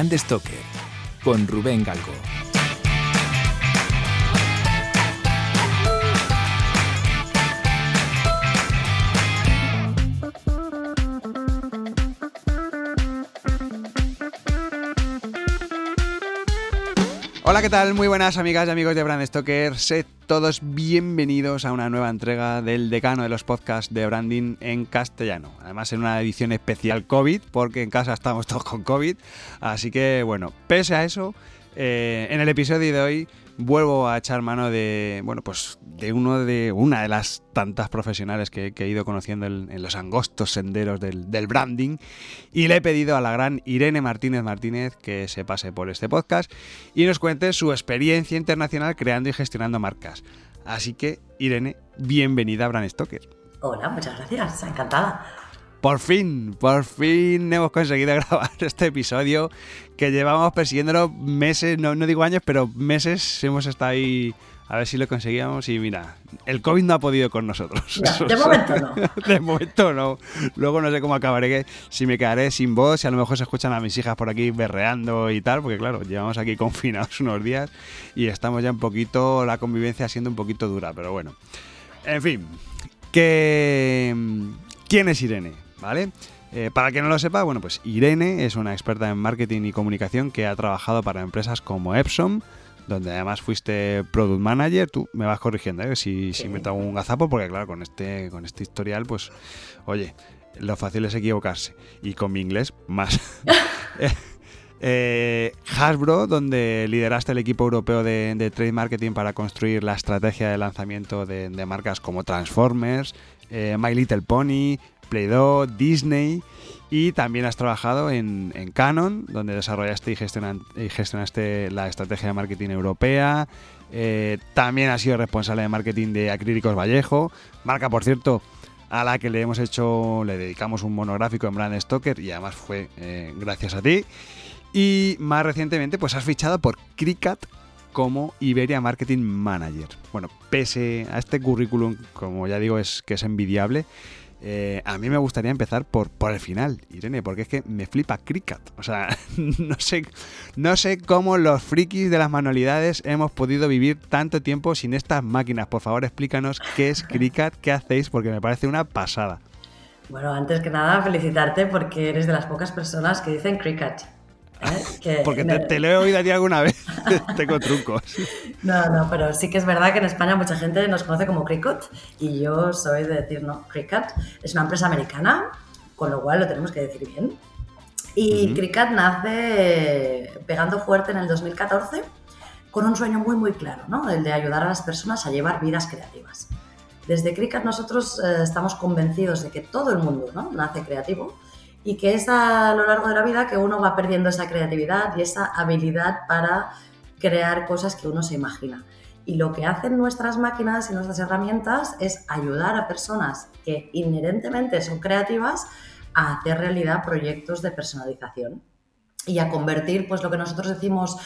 Brand Stoker con Rubén Galgo. Hola, ¿qué tal? Muy buenas amigas y amigos de Brand Stoker. Sed todos bienvenidos a una nueva entrega del decano de los podcasts de branding en castellano. Además, en una edición especial COVID, porque en casa estamos todos con COVID. Así que, bueno, pese a eso, eh, en el episodio de hoy vuelvo a echar mano de, bueno, pues de uno de una de las tantas profesionales que, he ido conociendo en, los angostos senderos del, branding y le he pedido a la gran Irene Martínez Martínez que se pase por este podcast y nos cuente su experiencia internacional creando y gestionando marcas. Así que, Irene, bienvenida a Brand Stoker. Hola, muchas gracias, encantada. Por fin, por fin hemos conseguido grabar este episodio que llevamos persiguiéndolo meses, no, no digo años, pero meses hemos estado ahí a ver si lo conseguíamos y mira, el COVID no ha podido con nosotros. de momento no. de momento no. Luego no sé cómo acabaré, si me quedaré sin voz, si a lo mejor se escuchan a mis hijas por aquí berreando y tal, porque claro, llevamos aquí confinados unos días y estamos ya un poquito, la convivencia siendo un poquito dura, pero bueno. En fin, que... ¿Quién es Irene? ¿Vale? Eh, para que no lo sepa, bueno, pues Irene es una experta en marketing y comunicación que ha trabajado para empresas como Epson, donde además fuiste product manager. Tú me vas corrigiendo ¿eh? si, si me un gazapo, porque claro, con este, con este historial, pues, oye, lo fácil es equivocarse. Y con mi inglés, más. Eh, Hasbro, donde lideraste el equipo europeo de, trade marketing para construir la estrategia de lanzamiento de, marcas como Transformers, My Little Pony, Play-Doh, Disney y también has trabajado en, Canon, donde desarrollaste y, gestionaste la estrategia de marketing europea. Eh, también has sido responsable de marketing de Acrílicos Vallejo, marca por cierto a la que le hemos hecho, le dedicamos un monográfico en Brand Stoker y además fue eh, gracias a ti. Y más recientemente, pues has fichado por Cricut como Iberia Marketing Manager. Bueno, pese a este currículum, como ya digo, es que es envidiable, eh, a mí me gustaría empezar por, por el final, Irene, porque es que me flipa Cricut. O sea, no sé, no sé cómo los frikis de las manualidades hemos podido vivir tanto tiempo sin estas máquinas. Por favor, explícanos qué es Cricut, qué hacéis, porque me parece una pasada. Bueno, antes que nada, felicitarte porque eres de las pocas personas que dicen Cricut. ¿Eh? Porque te, lo he oído a ti alguna vez. Tengo trucos. No, no, pero sí que es verdad que en España mucha gente nos conoce como Cricut y yo soy de decir, no, Cricut es una empresa americana, con lo cual lo tenemos que decir bien. Y Cricut nace pegando fuerte en el 2014 con un sueño muy, muy claro, ¿no? El de ayudar a las personas a llevar vidas creativas. Desde Cricut nosotros eh, estamos convencidos de que todo el mundo ¿no? nace creativo y que es a lo largo de la vida que uno va perdiendo esa creatividad y esa habilidad para crear cosas que uno se imagina. Y lo que hacen nuestras máquinas y nuestras herramientas es ayudar a personas que inherentemente son creativas a hacer realidad proyectos de personalización y a convertir pues lo que nosotros decimos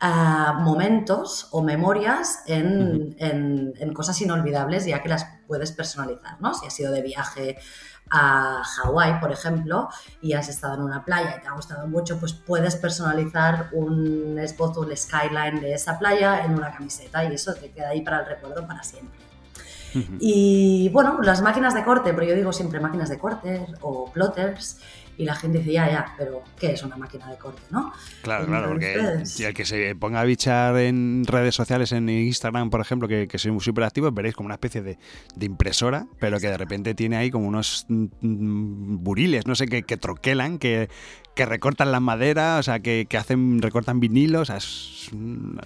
ah, momentos o memorias en, en, cosas inolvidables ya que las puedes personalizar, ¿no? Si ha sido de viaje a Hawái, por ejemplo, y has estado en una playa y te ha gustado mucho, pues puedes personalizar un esbozo, un skyline de esa playa en una camiseta y eso te queda ahí para el recuerdo para siempre. Y bueno, las máquinas de corte, pero yo digo siempre máquinas de corte o plotters, y la gente dice, ya, ya, pero ¿qué es una máquina de corte, no? Claro, claro, porque si el que se ponga a bichar en redes sociales, en Instagram, por ejemplo, que, que soy súper activo, veréis como una especie de, impresora, pero que de repente tiene ahí como unos mm, mm, buriles, no sé, que, que troquelan, que, que recortan la madera, o sea, que, hacen, recortan vinilos, es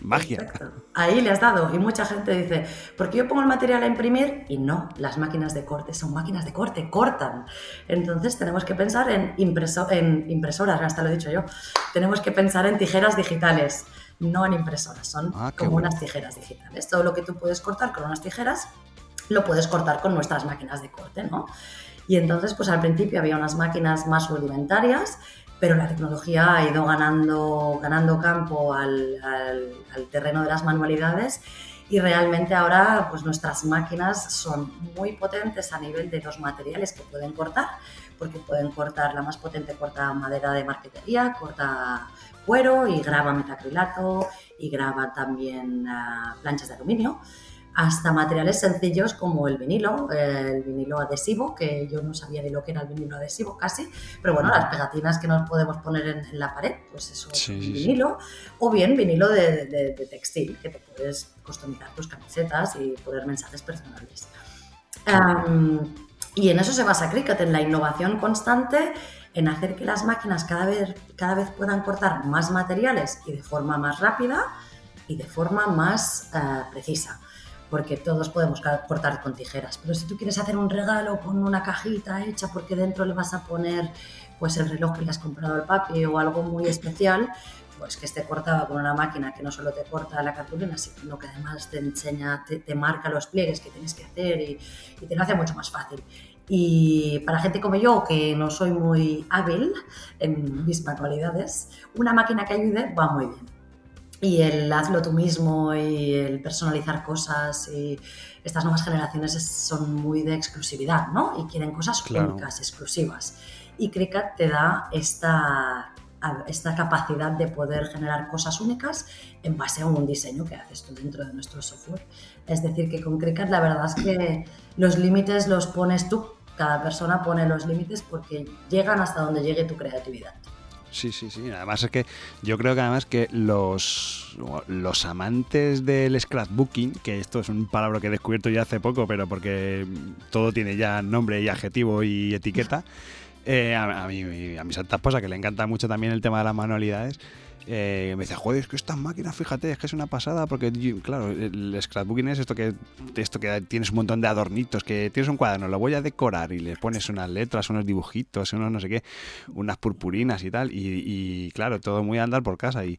magia. Ahí le has dado. Y mucha gente dice, porque yo pongo el material a imprimir y no, las máquinas de corte son máquinas de corte, cortan. Entonces tenemos que pensar en, en impresoras, hasta lo he dicho yo, tenemos que pensar en tijeras digitales, no en impresoras, son ah, como unas tijeras digitales. Todo lo que tú puedes cortar con unas tijeras, lo puedes cortar con nuestras máquinas de corte, ¿no? Y entonces, pues al principio había unas máquinas más rudimentarias pero la tecnología ha ido ganando, ganando campo al, terreno de las manualidades y realmente ahora pues nuestras máquinas son muy potentes a nivel de los materiales que pueden cortar, porque pueden cortar, la más potente corta madera de marquetería, corta cuero y graba metacrilato y graba también ah, planchas de aluminio hasta materiales sencillos como el vinilo, el vinilo adhesivo, que yo no sabía de lo que era el vinilo adhesivo casi, pero bueno, las pegatinas que nos podemos poner en, la pared, pues eso es vinilo, o bien vinilo de, textil, que te puedes customizar tus camisetas y poner mensajes personales. y en eso se basa Cricut, en la innovación constante, en hacer que las máquinas cada vez, cada vez puedan cortar más materiales y de forma más rápida y de forma más eh, precisa porque todos podemos cortar con tijeras. Pero si tú quieres hacer un regalo con una cajita hecha porque dentro le vas a poner pues el reloj que le has comprado al papi o algo muy especial, pues que esté cortado con una máquina que no solo te corta la cartulina, sino que además te enseña, te, marca los pliegues que tienes que hacer y, y te lo hace mucho más fácil. Y para gente como yo, que no soy muy hábil en mis manualidades, una máquina que ayude va muy bien y el hazlo tú mismo y el personalizar cosas y estas nuevas generaciones son muy de exclusividad, ¿no? Y quieren cosas únicas, exclusivas. Y Cricut te da esta, esta capacidad de poder generar cosas únicas en base a un diseño que haces tú dentro de nuestro software. Es decir, que con Cricut la verdad es que los límites los pones tú, cada persona pone los límites porque llegan hasta donde llegue tu creatividad. Sí, sí, sí. Además es que yo creo que además que los, los amantes del scrapbooking, que esto es un palabra que he descubierto ya hace poco, pero porque todo tiene ya nombre y adjetivo y etiqueta, eh, a, a, mí, a mi santa esposa, que le encanta mucho también el tema de las manualidades, eh, me dice, joder, es que estas máquinas, fíjate, es que es una pasada, porque claro, el scrapbooking es esto que, esto que tienes un montón de adornitos, que tienes un cuaderno, lo voy a decorar y le pones unas letras, unos dibujitos, unos no sé qué, unas purpurinas y tal, y, claro, todo muy a andar por casa y,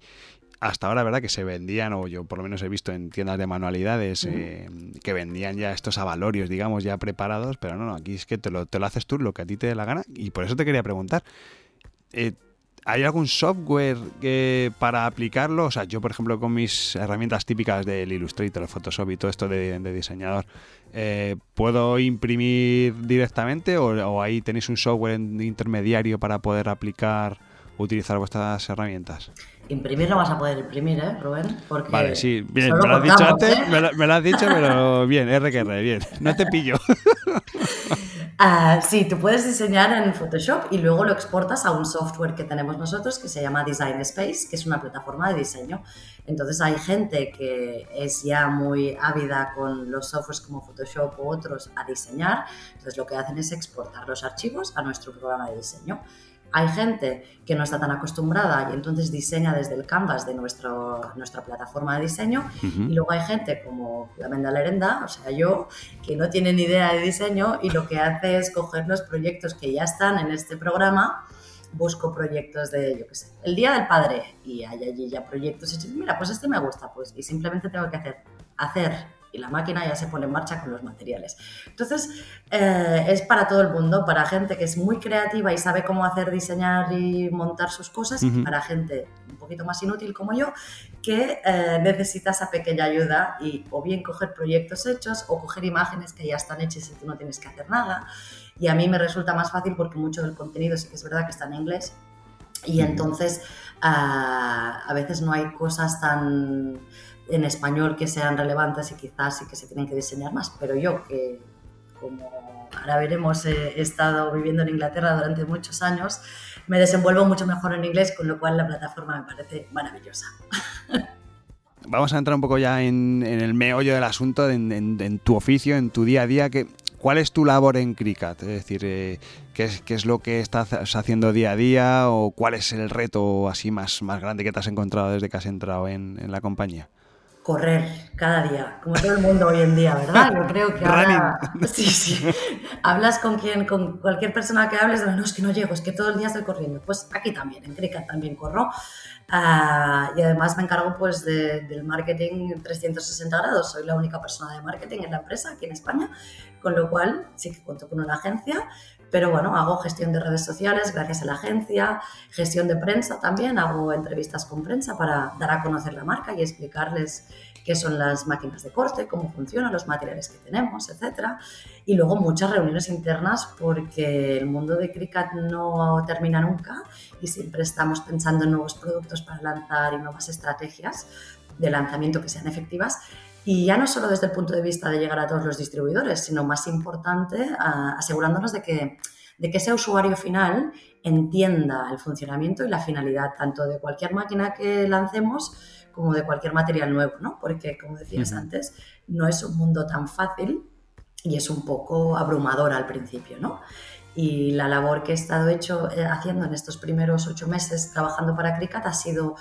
hasta ahora, ¿verdad? Que se vendían, o yo por lo menos he visto en tiendas de manualidades, eh, que vendían ya estos avalorios, digamos, ya preparados, pero no, no, aquí es que te lo, te lo haces tú lo que a ti te dé la gana, y por eso te quería preguntar. Eh, ¿Hay algún software que para aplicarlo? O sea, yo, por ejemplo, con mis herramientas típicas del Illustrator, el Photoshop y todo esto de, diseñador, eh, ¿puedo imprimir directamente o, ahí tenéis un software intermediario para poder aplicar utilizar vuestras herramientas? Imprimir no vas a poder imprimir, ¿eh, Rubén? Porque vale, sí, bien, me lo has dicho antes, ¿eh? me, lo, has dicho, pero bien, R que R, bien, no te pillo. Uh, sí, tú puedes diseñar en Photoshop y luego lo exportas a un software que tenemos nosotros que se llama Design Space, que es una plataforma de diseño. Entonces hay gente que es ya muy ávida con los softwares como Photoshop u otros a diseñar. Entonces lo que hacen es exportar los archivos a nuestro programa de diseño. Hay gente que no está tan acostumbrada y entonces diseña desde el canvas de nuestro, nuestra plataforma de diseño. Y luego hay gente como la Menda Lerenda, o sea yo, que no tiene ni idea de diseño y lo que hace es coger los proyectos que ya están en este programa busco proyectos de, yo qué sé, el Día del Padre. Y hay allí ya proyectos y mira, pues este me gusta, pues y simplemente tengo que hacer, hacer y la máquina ya se pone en marcha con los materiales. Entonces, eh, es para todo el mundo, para gente que es muy creativa y sabe cómo hacer, diseñar y montar sus cosas, y para gente un poquito más inútil como yo, que eh, necesita esa pequeña ayuda y o bien coger proyectos hechos o coger imágenes que ya están hechas y tú no tienes que hacer nada. Y a mí me resulta más fácil porque mucho del contenido sí que es verdad que está en inglés y entonces ah, a veces no hay cosas tan en español que sean relevantes y quizás sí que se tienen que diseñar más, pero yo que como ahora veremos he estado viviendo en Inglaterra durante muchos años, me desenvuelvo mucho mejor en inglés, con lo cual la plataforma me parece maravillosa. Vamos a entrar un poco ya en, el meollo del asunto, en, tu oficio, en tu día a día. Que, ¿Cuál es tu labor en Cricut? Es decir, eh, ¿qué, es, ¿qué, es, lo que estás haciendo día a día o cuál es el reto así más, más grande que te has encontrado desde que has entrado en la compañía? Correr cada día, como todo el mundo hoy en día, ¿verdad? Yo creo que ahora... Sí, sí. Hablas con quien, con cualquier persona que hables, de, no, es que no llego, es que todo el día estoy corriendo. Pues aquí también, en Cricut también corro. Ah, y además me encargo pues del marketing 360 grados. Soy la única persona de marketing en la empresa aquí en España, con lo cual sí que cuento con una agencia, pero bueno, hago gestión de redes sociales gracias a la agencia, gestión de prensa también, hago entrevistas con prensa para dar a conocer la marca y explicarles qué son las máquinas de corte, cómo funcionan, los materiales que tenemos, etc. Y luego muchas reuniones internas porque el mundo de Cricut no termina nunca y siempre estamos pensando en nuevos productos para lanzar y nuevas estrategias de lanzamiento que sean efectivas. Y ya no solo desde el punto de vista de llegar a todos los distribuidores, sino más importante, asegurándonos de que, de que ese usuario final entienda el funcionamiento y la finalidad tanto de cualquier máquina que lancemos como de cualquier material nuevo, ¿no? Porque, como decías antes, no es un mundo tan fácil y es un poco abrumador al principio, ¿no? Y la labor que he estado hecho, eh, haciendo en estos primeros ocho meses trabajando para Cricut ha sido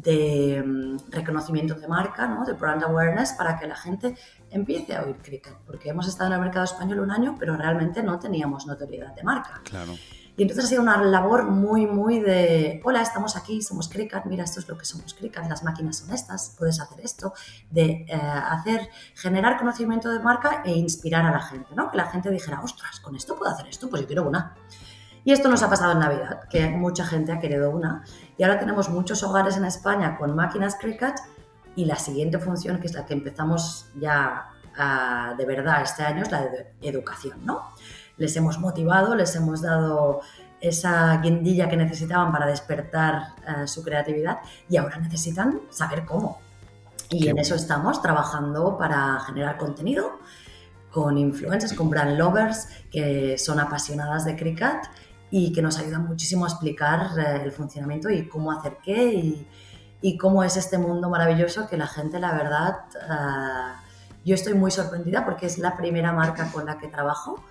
de mm, reconocimiento de marca, ¿no? de brand awareness, para que la gente empiece a oír Cricut. Porque hemos estado en el mercado español un año, pero realmente no teníamos notoriedad de marca. Claro. Y entonces ha sido una labor muy, muy de, hola, estamos aquí, somos Cricut, mira, esto es lo que somos Cricut, las máquinas son estas, puedes hacer esto, de eh, hacer, generar conocimiento de marca e inspirar a la gente, ¿no? Que la gente dijera, ostras, con esto puedo hacer esto, pues yo quiero una. Y esto nos ha pasado en Navidad, que mucha gente ha querido una. Y ahora tenemos muchos hogares en España con máquinas Cricut y la siguiente función, que es la que empezamos ya de verdad este año, es la de educación, ¿no? les hemos motivado, les hemos dado esa guindilla que necesitaban para despertar eh, su creatividad y ahora necesitan saber cómo. Y en eso estamos trabajando para generar contenido con influencers, con brand lovers que son apasionadas de Cricut y que nos ayudan muchísimo a explicar eh, el funcionamiento y cómo hacer qué y, y, cómo es este mundo maravilloso que la gente, la verdad, eh, yo estoy muy sorprendida porque es la primera marca con la que trabajo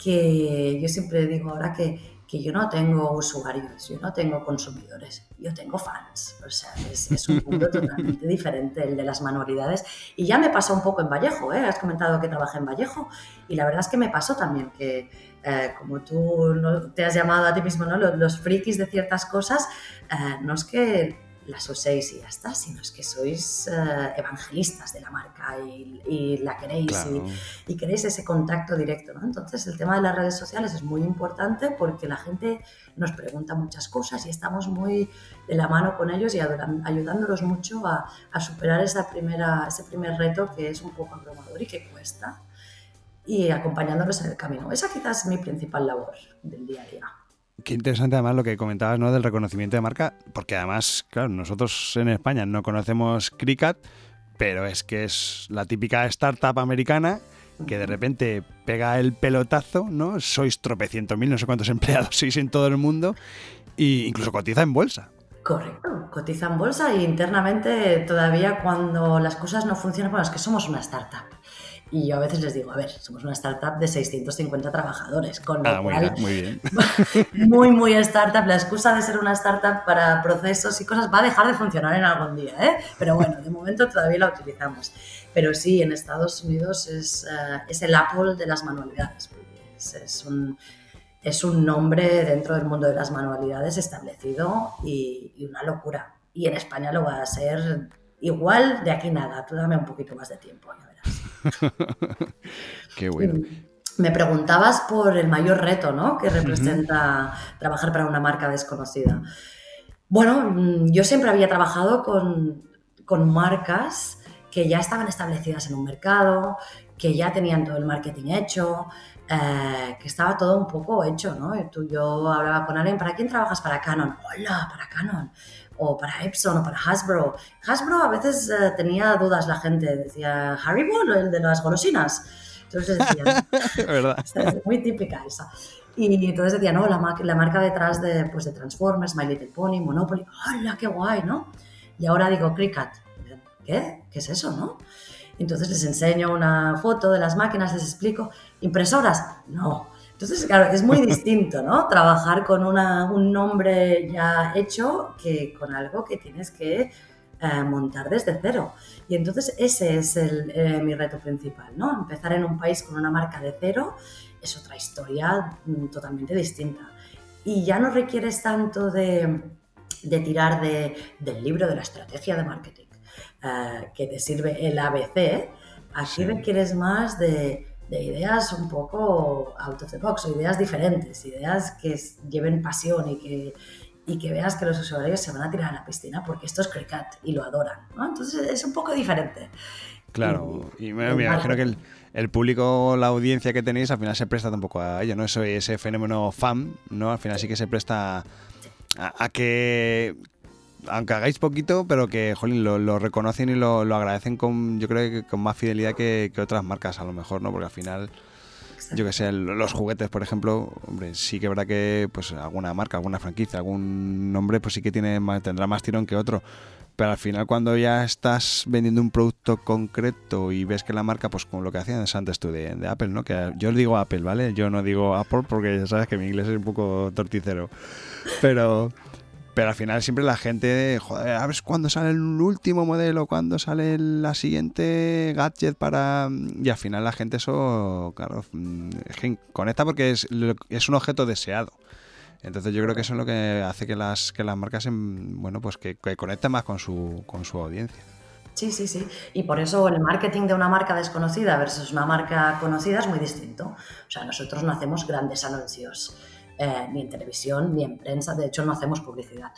que yo siempre digo ahora que, que, yo no tengo usuarios, yo no tengo consumidores, yo tengo fans. O sea, es, es un mundo totalmente diferente el de las manualidades. Y ya me pasó un poco en Vallejo, ¿eh? has comentado que trabajé en Vallejo, y la verdad es que me pasó también que, eh, como tú no, te has llamado a ti mismo, ¿no? los, los frikis de ciertas cosas, eh, no es que las uséis y ya está, sino es que sois eh, evangelistas de la marca y, la queréis y, queréis ese contacto directo. ¿no? Entonces el tema de las redes sociales es muy importante porque la gente nos pregunta muchas cosas y estamos muy de la mano con ellos y ayudándolos mucho a, a superar esa primera, ese primer reto que es un poco abrumador y que cuesta y acompañándolos en el camino. Esa quizás es mi principal labor del día a día. Qué interesante además lo que comentabas ¿no? del reconocimiento de marca, porque además, claro, nosotros en España no conocemos Cricut, pero es que es la típica startup americana que de repente pega el pelotazo, ¿no? Sois tropecientos mil, no sé cuántos empleados sois en todo el mundo, e incluso cotiza en bolsa. Correcto, cotiza en bolsa e internamente todavía cuando las cosas no funcionan, bueno, es que somos una startup. Y yo a veces les digo, a ver, somos una startup de 650 trabajadores, con lo ah, muy cual, bien, muy, bien. muy, muy startup. La excusa de ser una startup para procesos y cosas va a dejar de funcionar en algún día, ¿eh? Pero bueno, de momento todavía la utilizamos. Pero sí, en Estados Unidos es, eh, es el Apple de las manualidades. Es, es, un, es un nombre dentro del mundo de las manualidades establecido y, y una locura. Y en España lo va a ser igual de aquí nada. Tú dame un poquito más de tiempo, verás. Qué bueno. Mm, me preguntabas por el mayor reto ¿no? que representa trabajar para una marca desconocida. Bueno, mm, yo siempre había trabajado con, con marcas que ya estaban establecidas en un mercado, que ya tenían todo el marketing hecho, eh, que estaba todo un poco hecho, ¿no? Tú, yo hablaba con alguien, ¿para quién trabajas? Para Canon. Hola, para Canon o para Epson o para Hasbro. Hasbro a veces eh, tenía dudas la gente, decía, Haribo, el de las golosinas. Entonces decían, ¿verdad? Es muy típica esa. Y entonces decía, no, la, la, marca detrás de, pues, de Transformers, My Little Pony, Monopoly, ¡hola, qué guay, ¿no? Y ahora digo, Cricut, ¿qué? ¿Qué es eso, no? Entonces les enseño una foto de las máquinas, les explico, ¿impresoras? No. Entonces, claro, es muy distinto, ¿no? Trabajar con un nombre ya hecho que con algo que tienes que eh, montar desde cero. Y entonces ese es eh, mi reto principal, ¿no? Empezar en un país con una marca de cero es otra historia mm, totalmente distinta. Y ya no requieres tanto de, tirar del libro de la estrategia de marketing, eh, que te sirve el ABC. Aquí requieres más de de ideas un poco out of the box, o ideas diferentes, ideas que lleven pasión y que, y que veas que los usuarios se van a tirar a la piscina porque esto es Cricut y lo adoran. ¿no? Entonces es un poco diferente. Claro, y, me, imagino que el, el, público, la audiencia que tenéis, al final se presta tampoco a ello, ¿no? Eso, ese fenómeno fan, ¿no? Al final sí que se presta a, que aunque hagáis poquito, pero que jolín, lo, reconocen y lo, agradecen con, yo creo que con más fidelidad que, otras marcas a lo mejor, ¿no? Porque al final, yo que sé, los juguetes, por ejemplo, hombre, sí que verdad que pues alguna marca, alguna franquicia, algún nombre, pues sí que tiene tendrá más tirón que otro. Pero al final cuando ya estás vendiendo un producto concreto y ves que la marca, pues como lo que hacían antes tú de, de Apple, ¿no? Que yo digo Apple, ¿vale? Yo no digo Apple porque ya sabes que mi inglés es un poco torticero. Pero pero al final siempre la gente, joder, a ver cuándo sale el último modelo, cuándo sale la siguiente gadget para... Y al final la gente eso, claro, mm, conecta porque es, es un objeto deseado. Entonces yo creo que eso es lo que hace que las, que las marcas, em, bueno, pues que, que conecten más con su, con su audiencia. Sí, sí, sí. Y por eso el marketing de una marca desconocida versus una marca conocida es muy distinto. O sea, nosotros no hacemos grandes anuncios eh, ni en televisión, ni en prensa, de hecho no hacemos publicidad.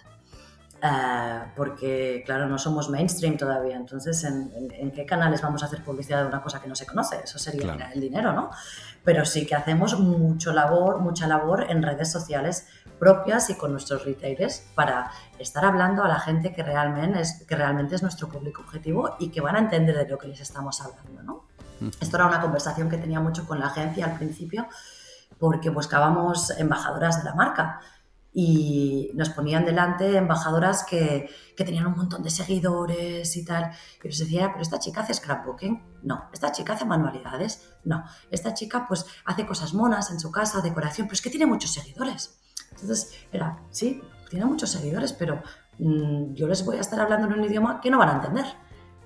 Eh, porque, claro, no somos mainstream todavía, entonces, ¿en, qué canales vamos a hacer publicidad de una cosa que no se conoce? Eso sería el dinero, ¿no? Pero sí que hacemos mucho labor, mucha labor en redes sociales propias y con nuestros retailers para estar hablando a la gente que realmente es, que realmente es nuestro público objetivo y que van a entender de lo que les estamos hablando, ¿no? Esto era una conversación que tenía mucho con la agencia al principio, porque buscábamos embajadoras de la marca y nos ponían delante embajadoras que, que, tenían un montón de seguidores y tal. Y nos decía, pero esta chica hace scrapbooking. No, esta chica hace manualidades. No, esta chica pues hace cosas monas en su casa, decoración, pero es que tiene muchos seguidores. Entonces era, sí, tiene muchos seguidores, pero mm, yo les voy a estar hablando en un idioma que no van a entender.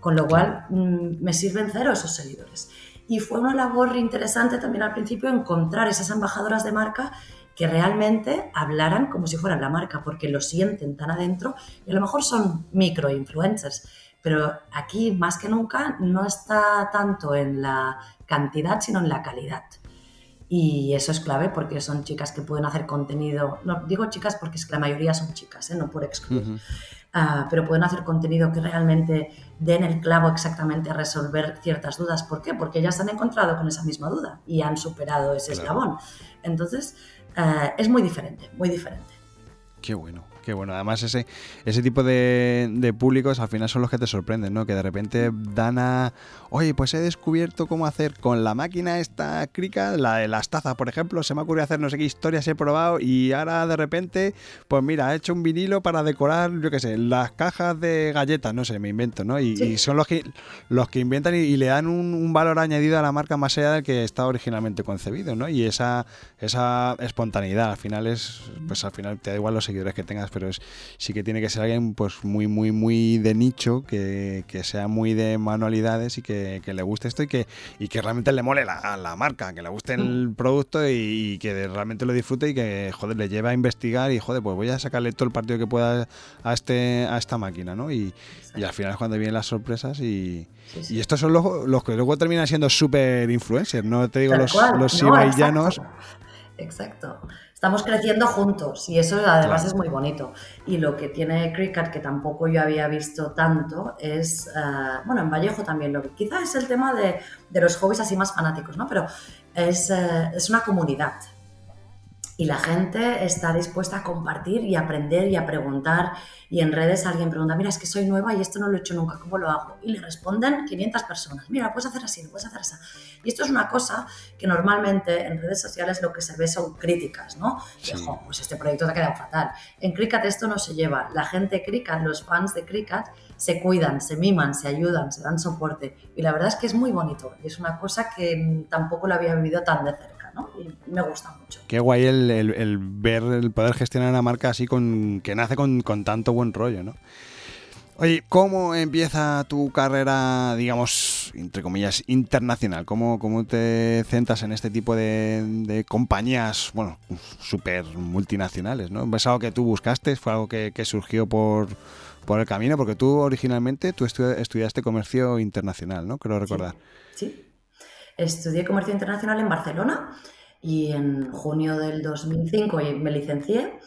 Con lo cual mm, me sirven cero esos seguidores. Y fue una labor interesante también al principio encontrar esas embajadoras de marca que realmente hablaran como si fueran la marca, porque lo sienten tan adentro y a lo mejor son micro-influencers. Pero aquí, más que nunca, no está tanto en la cantidad, sino en la calidad. Y eso es clave porque son chicas que pueden hacer contenido. No digo chicas porque es que la mayoría son chicas, ¿eh? no por excluir. Ah, pero pueden hacer contenido que realmente den el clavo exactamente a resolver ciertas dudas. ¿Por qué? Porque ellas han encontrado con esa misma duda y han superado ese eslabón. Entonces, eh, es muy diferente, muy diferente. Qué bueno. Que bueno, además ese, ese tipo de, públicos al final son los que te sorprenden, ¿no? Que de repente dan a, oye, pues he descubierto cómo hacer con la máquina esta crica, la de las tazas, por ejemplo, se me ha ocurrido hacer no sé qué historias he probado y ahora de repente, pues mira, he hecho un vinilo para decorar, yo qué sé, las cajas de galletas, no sé, me invento, ¿no? Y, son los que, los que inventan y, le dan un, valor añadido a la marca más allá del que está originalmente concebido, ¿no? Y esa, esa espontaneidad al final es, pues al final te da igual los seguidores que tengas pero es, sí que tiene que ser alguien pues muy, muy, muy de nicho, que, sea muy de manualidades y que, le guste esto y que, y que realmente le mole la, a la marca, que le guste el mm. producto y, que realmente lo disfrute y que, joder, le lleve a investigar y, joder, pues voy a sacarle todo el partido que pueda a, este, a esta máquina, ¿no? Y, al final es cuando vienen las sorpresas y, y estos son los, los, que luego terminan siendo súper influencers, no te digo los, los no, exacto estamos creciendo juntos y eso además es muy bonito. Y lo que tiene Cricut, que tampoco yo había visto tanto, es, eh, bueno, en Vallejo también lo vi. Quizás es el tema de, de, los hobbies así más fanáticos, ¿no? Pero es, eh, es una comunidad y la gente está dispuesta a compartir y aprender y a preguntar. Y en redes alguien pregunta, mira, es que soy nueva y esto no lo he hecho nunca, ¿cómo lo hago? Y le responden 500 personas, mira, puedes hacer así, puedes hacer así. Y esto es una cosa que normalmente en redes sociales lo que se ve son críticas, ¿no? pues este proyecto te ha quedado fatal. En Cricut esto no se lleva. La gente Cricut, los fans de Cricut, se cuidan, se miman, se ayudan, se dan soporte. Y la verdad es que es muy bonito. Y es una cosa que mm, tampoco lo había vivido tan de cerca. Y me gusta mucho. Qué guay el, ver, el poder gestionar una marca así con que nace con, tanto buen rollo, ¿no? Oye, ¿cómo empieza tu carrera, digamos, entre comillas, internacional? ¿Cómo, cómo te centras en este tipo de, compañías, bueno, súper multinacionales, ¿no? ¿Es algo que tú buscaste? ¿Fue algo que, surgió por, por, el camino? Porque tú originalmente tú estudiaste comercio internacional, ¿no? Creo recordar. sí. Estudié comercio internacional en Barcelona y en junio del 2005 me licencié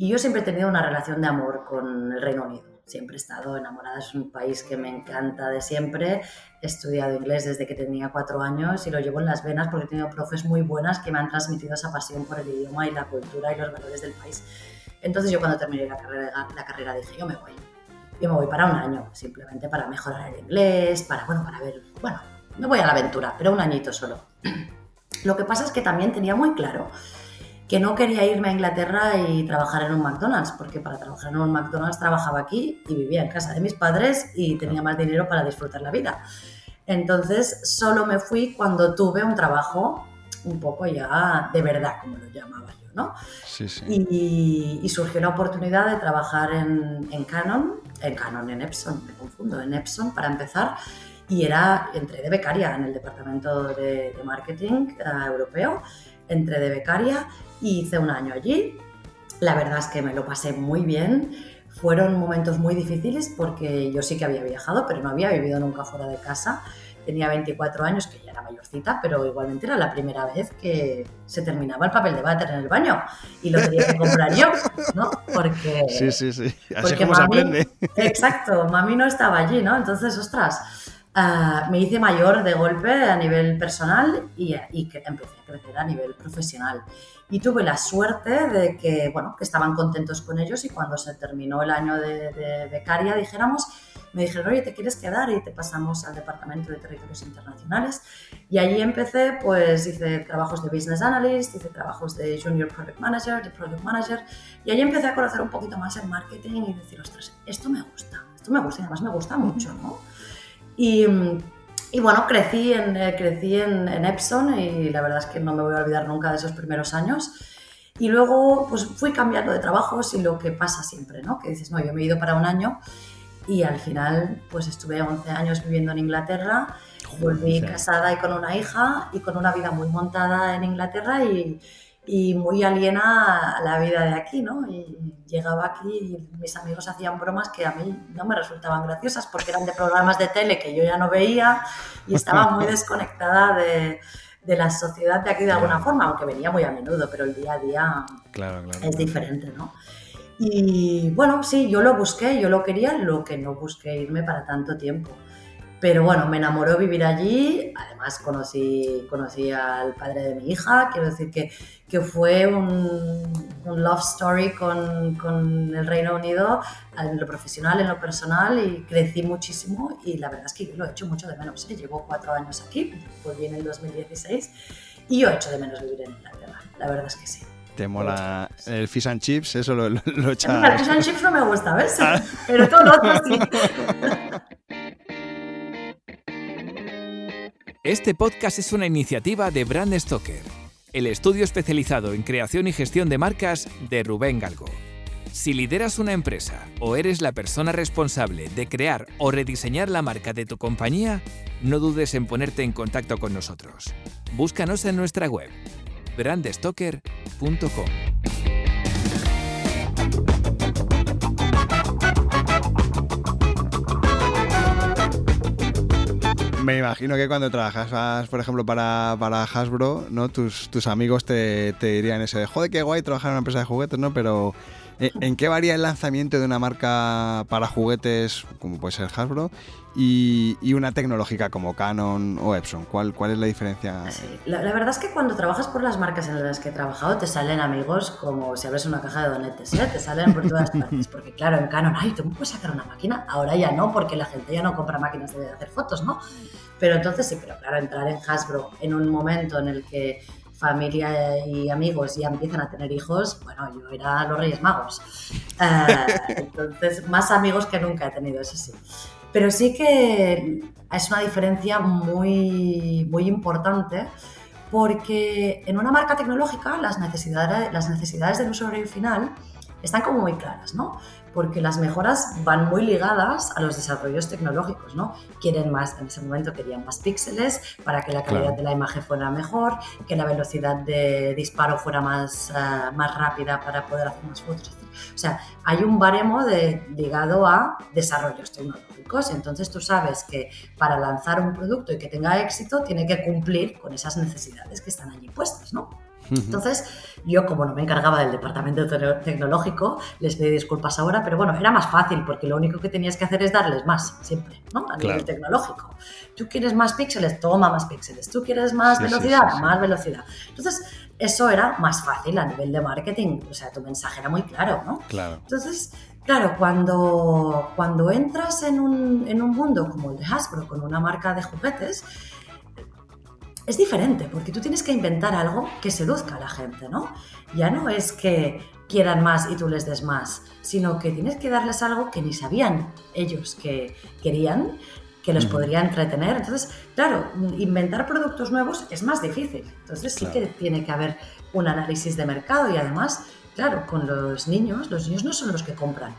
y yo siempre he tenido una relación de amor con el Reino Unido. Siempre he estado enamorada, es un país que me encanta de siempre. He estudiado inglés desde que tenía cuatro años y lo llevo en las venas porque he tenido profes muy buenas que me han transmitido esa pasión por el idioma y la cultura y los valores del país. Entonces yo cuando terminé la carrera, la carrera dije, yo me voy. Yo me voy para un año, simplemente para mejorar el inglés, para, bueno, para ver, bueno, me voy a la aventura, pero un añito solo. Lo que pasa es que también tenía muy claro que no quería irme a Inglaterra y trabajar en un McDonald's, porque para trabajar en un McDonald's trabajaba aquí y vivía en casa de mis padres y tenía más dinero para disfrutar la vida. Entonces solo me fui cuando tuve un trabajo un poco ya de verdad, como lo llamaba yo, ¿no? Sí, sí. Y, surgió la oportunidad de trabajar en, en, Canon, en Canon, en Epson, me confundo, en Epson para empezar, y era, entré de becaria en el departamento de, marketing eh, europeo, entré de becaria y hice un año allí. La verdad es que me lo pasé muy bien. Fueron momentos muy difíciles porque yo sí que había viajado, pero no había vivido nunca fuera de casa. Tenía 24 años, que ya era mayorcita, pero igualmente era la primera vez que se terminaba el papel de váter en el baño y lo tenía que comprar yo, ¿no? Porque. Sí, sí, sí. Así como se aprende. Exacto, mami no estaba allí, ¿no? Entonces, ostras Ah, me hice mayor de golpe a nivel personal y, y empecé a crecer a nivel profesional. Y tuve la suerte de que, bueno, que estaban contentos con ellos y cuando se terminó el año de, becaria, dijéramos, me dijeron, oye, ¿te quieres quedar? Y te pasamos al Departamento de Territorios Internacionales. Y allí empecé, pues hice trabajos de Business Analyst, hice trabajos de Junior Product Manager, de Product Manager, y allí empecé a conocer un poquito más el marketing y decir, ostras, esto me gusta, esto me gusta y además me gusta mucho, ¿no? Y, y bueno, crecí, en, eh, crecí en, en, Epson y la verdad es que no me voy a olvidar nunca de esos primeros años. Y luego pues fui cambiando de trabajos y lo que pasa siempre, ¿no? Que dices, no, yo me he ido para un año y al final pues estuve 11 años viviendo en Inglaterra, volví casada y con una hija y con una vida muy montada en Inglaterra y, y muy aliena a la vida de aquí, ¿no? Y llegaba aquí y mis amigos hacían bromas que a mí no me resultaban graciosas porque eran de programas de tele que yo ya no veía y estaba muy desconectada de, de la sociedad de aquí de alguna forma, aunque venía muy a menudo, pero el día a día es diferente, ¿no? Y bueno, sí, yo lo busqué, yo lo quería, lo que no busqué irme para tanto tiempo. Pero bueno, me enamoró vivir allí, además conocí, conocí al padre de mi hija, quiero decir que, que fue un, un, love story con, con, el Reino Unido, en lo profesional, en lo personal, y crecí muchísimo y la verdad es que lo he hecho mucho de menos. ¿eh? Llevo cuatro años aquí, pues viene el 2016, y yo he hecho de menos vivir en Inglaterra, la verdad es que sí. ¿Te mola el fish and chips? Eso lo, lo, El fish and chips no me gusta, ¿ves? Ah. Pero todo lo otro sí. Este podcast es una iniciativa de Brand Stoker, el estudio especializado en creación y gestión de marcas de Rubén Galgo. Si lideras una empresa o eres la persona responsable de crear o rediseñar la marca de tu compañía, no dudes en ponerte en contacto con nosotros. Búscanos en nuestra web brandstoker.com. Me imagino que cuando trabajas, por ejemplo, para, Hasbro, ¿no? Tus, tus amigos te, dirían eso de, joder, qué guay trabajar en una empresa de juguetes, ¿no? Pero ¿En qué varía el lanzamiento de una marca para juguetes, como puede ser Hasbro, y, una tecnológica como Canon o Epson? ¿Cuál, cuál es la diferencia? La, verdad es que cuando trabajas por las marcas en las que he trabajado, te salen amigos como si abres una caja de donetes, ¿eh? te salen por todas partes. Porque claro, en Canon, ay, ¿tú puedes sacar una máquina? Ahora ya no, porque la gente ya no compra máquinas de hacer fotos, ¿no? Pero entonces sí, pero claro, entrar en Hasbro en un momento en el que familia y amigos ya empiezan a tener hijos, bueno, yo era los Reyes Magos. Eh, entonces, más amigos que nunca he tenido, eso sí. Pero sí que es una diferencia muy, muy importante porque en una marca tecnológica las necesidades, las necesidades del usuario final están como muy claras, ¿no? Porque las mejoras van muy ligadas a los desarrollos tecnológicos, ¿no? Quieren más, en ese momento querían más píxeles para que la calidad Claro. de la imagen fuera mejor, que la velocidad de disparo fuera más, eh, más rápida para poder hacer más fotos. etc. O sea, hay un baremo de, ligado a desarrollos tecnológicos. Entonces tú sabes que para lanzar un producto y que tenga éxito, tiene que cumplir con esas necesidades que están allí puestas, ¿no? Entonces, yo como no me encargaba del departamento te- tecnológico, les pedí disculpas ahora, pero bueno, era más fácil porque lo único que tenías que hacer es darles más, siempre, ¿no? A nivel Claro. tecnológico. Tú quieres más píxeles, toma más píxeles. Tú quieres más sí, velocidad, sí, sí. más velocidad. Entonces, eso era más fácil a nivel de marketing, o sea, tu mensaje era muy claro, ¿no? Claro. Entonces, claro, cuando, cuando entras en un, en un mundo como el de Hasbro, con una marca de juguetes, es diferente, porque tú tienes que inventar algo que seduzca a la gente, ¿no? Ya no es que quieran más y tú les des más, sino que tienes que darles algo que ni sabían ellos que querían, que los podría entretener. Entonces, claro, inventar productos nuevos es más difícil. Entonces sí que tiene que haber un análisis de mercado y además, claro, con los niños, los niños no son los que compran,